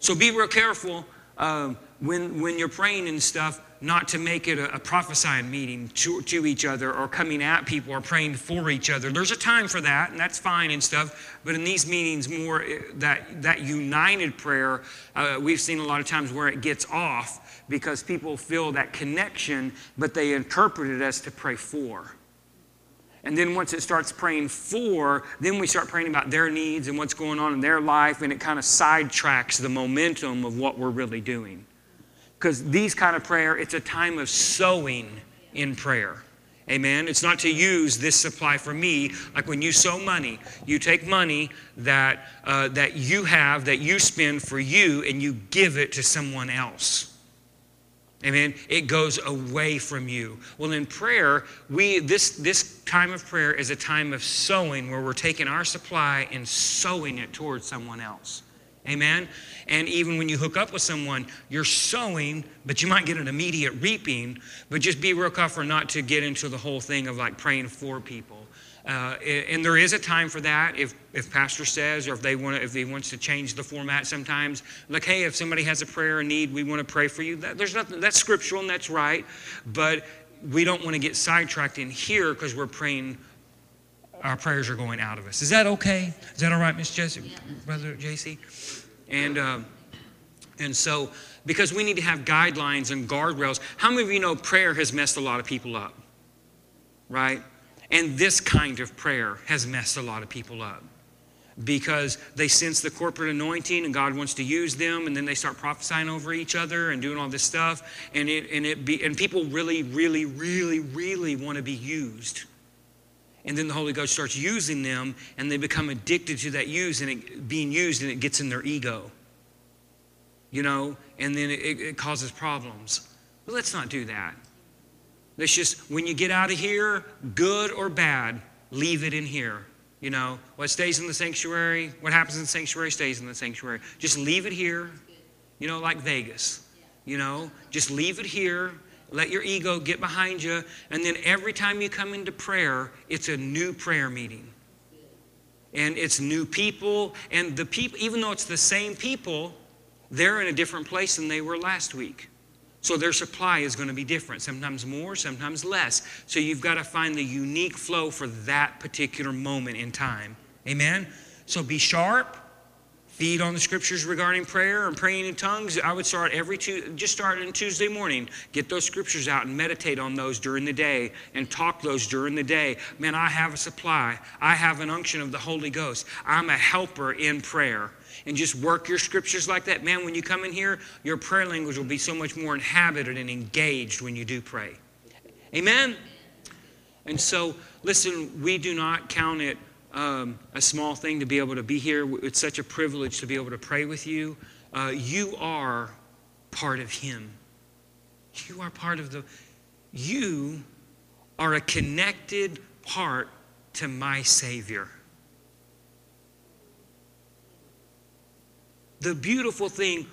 Speaker 2: So be real careful um, when, when you're praying and stuff not to make it a, a prophesying meeting to, to each other or coming at people or praying for each other. There's a time for that and that's fine and stuff. But in these meetings more eh, that, that united prayer uh, we've seen a lot of times where it gets off because people feel that connection but they interpret it as to pray for and then once it starts praying for, then we start praying about their needs and what's going on in their life, and it kind of sidetracks the momentum of what we're really doing. Because these kind of prayer, it's a time of sowing in prayer. Amen. It's not to use this supply for me. Like when you sow money, you take money that uh, that you have that you spend for you, and you give it to someone else. Amen. It goes away from you. Well, in prayer, we this this time of prayer is a time of sowing, where we're taking our supply and sowing it towards someone else. Amen. And even when you hook up with someone, you're sowing, but you might get an immediate reaping. But just be real careful not to get into the whole thing of like praying for people. Uh, and there is a time for that if, if pastor says or if they want to, if he wants to change the format sometimes like hey if somebody has a prayer and need we want to pray for you that, there's nothing that's scriptural and that's right but we don't want to get sidetracked in here because we're praying our prayers are going out of us is that okay is that all right miss jesse yeah. brother jc and, uh, and so, because we need to have guidelines and guardrails, how many of you know prayer has messed a lot of people up? Right? And this kind of prayer has messed a lot of people up because they sense the corporate anointing and God wants to use them, and then they start prophesying over each other and doing all this stuff, and it and it be and people really, really, really, really want to be used. And then the Holy Ghost starts using them, and they become addicted to that use and it, being used, and it gets in their ego. You know, and then it, it causes problems. But let's not do that. Let's just, when you get out of here, good or bad, leave it in here. You know, what stays in the sanctuary, what happens in the sanctuary stays in the sanctuary. Just leave it here. You know, like Vegas. You know, just leave it here let your ego get behind you. And then every time you come into prayer, it's a new prayer meeting. And it's new people. And the people, even though it's the same people, they're in a different place than they were last week. So their supply is going to be different, sometimes more, sometimes less. So you've got to find the unique flow for that particular moment in time. Amen? So be sharp feed on the scriptures regarding prayer and praying in tongues, I would start every two, just start on Tuesday morning. Get those scriptures out and meditate on those during the day and talk those during the day. Man, I have a supply. I have an unction of the Holy Ghost. I'm a helper in prayer. And just work your scriptures like that. Man, when you come in here, your prayer language will be so much more inhabited and engaged when you do pray. Amen? And so, listen, we do not count it um, a small thing to be able to be here. It's such a privilege to be able to pray with you. Uh, you are part of Him. You are part of the, you are a connected part to my Savior. The beautiful thing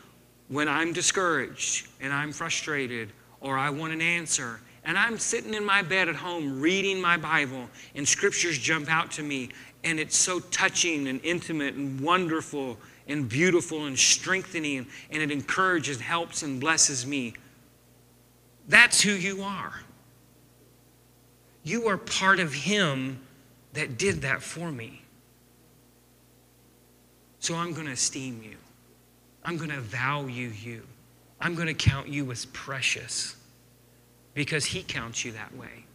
Speaker 2: when I'm discouraged and I'm frustrated or I want an answer and I'm sitting in my bed at home reading my Bible, and scriptures jump out to me, and it's so touching and intimate and wonderful and beautiful and strengthening, and it encourages, helps, and blesses me. That's who you are. You are part of Him that did that for me. So I'm going to esteem you. I'm going to value you. I'm going to count you as precious because He counts you that way.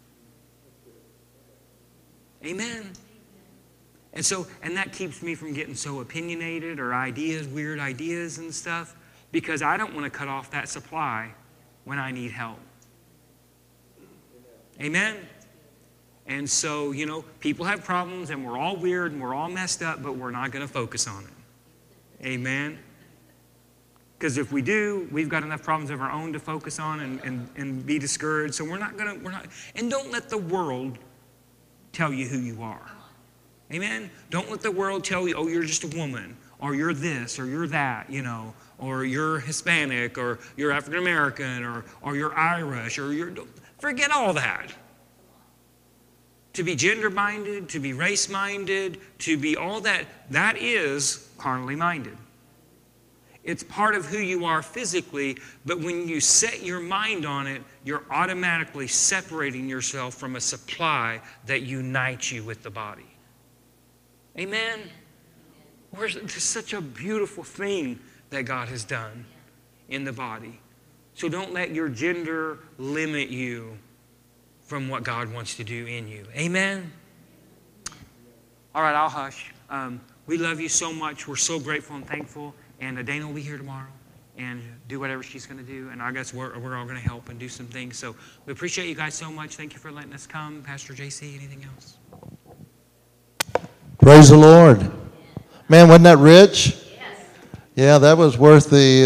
Speaker 2: Amen. And so, and that keeps me from getting so opinionated or ideas, weird ideas and stuff, because I don't want to cut off that supply when I need help. Amen. And so, you know, people have problems and we're all weird and we're all messed up, but we're not going to focus on it. Amen. Because if we do, we've got enough problems of our own to focus on and, and, and be discouraged. So we're not going to, we're not, and don't let the world tell you who you are. Amen? Don't let the world tell you, oh, you're just a woman, or you're this, or you're that, you know, or you're Hispanic, or you're African American, or, or you're Irish, or you're, forget all that. To be gender minded, to be race minded, to be all that, that is carnally minded. It's part of who you are physically, but when you set your mind on it, you're automatically separating yourself from a supply that unites you with the body. Amen? Where's, there's such a beautiful thing that God has done in the body. So don't let your gender limit you from what God wants to do in you. Amen? All right, I'll hush. Um, we love you so much. We're so grateful and thankful. And uh, Dana will be here tomorrow and do whatever she's going to do. And I guess we're, we're all going to help and do some things. So we appreciate you guys so much. Thank you for letting us come. Pastor JC, anything else?
Speaker 1: Praise the Lord. Man, wasn't that rich? Yeah, that was worth the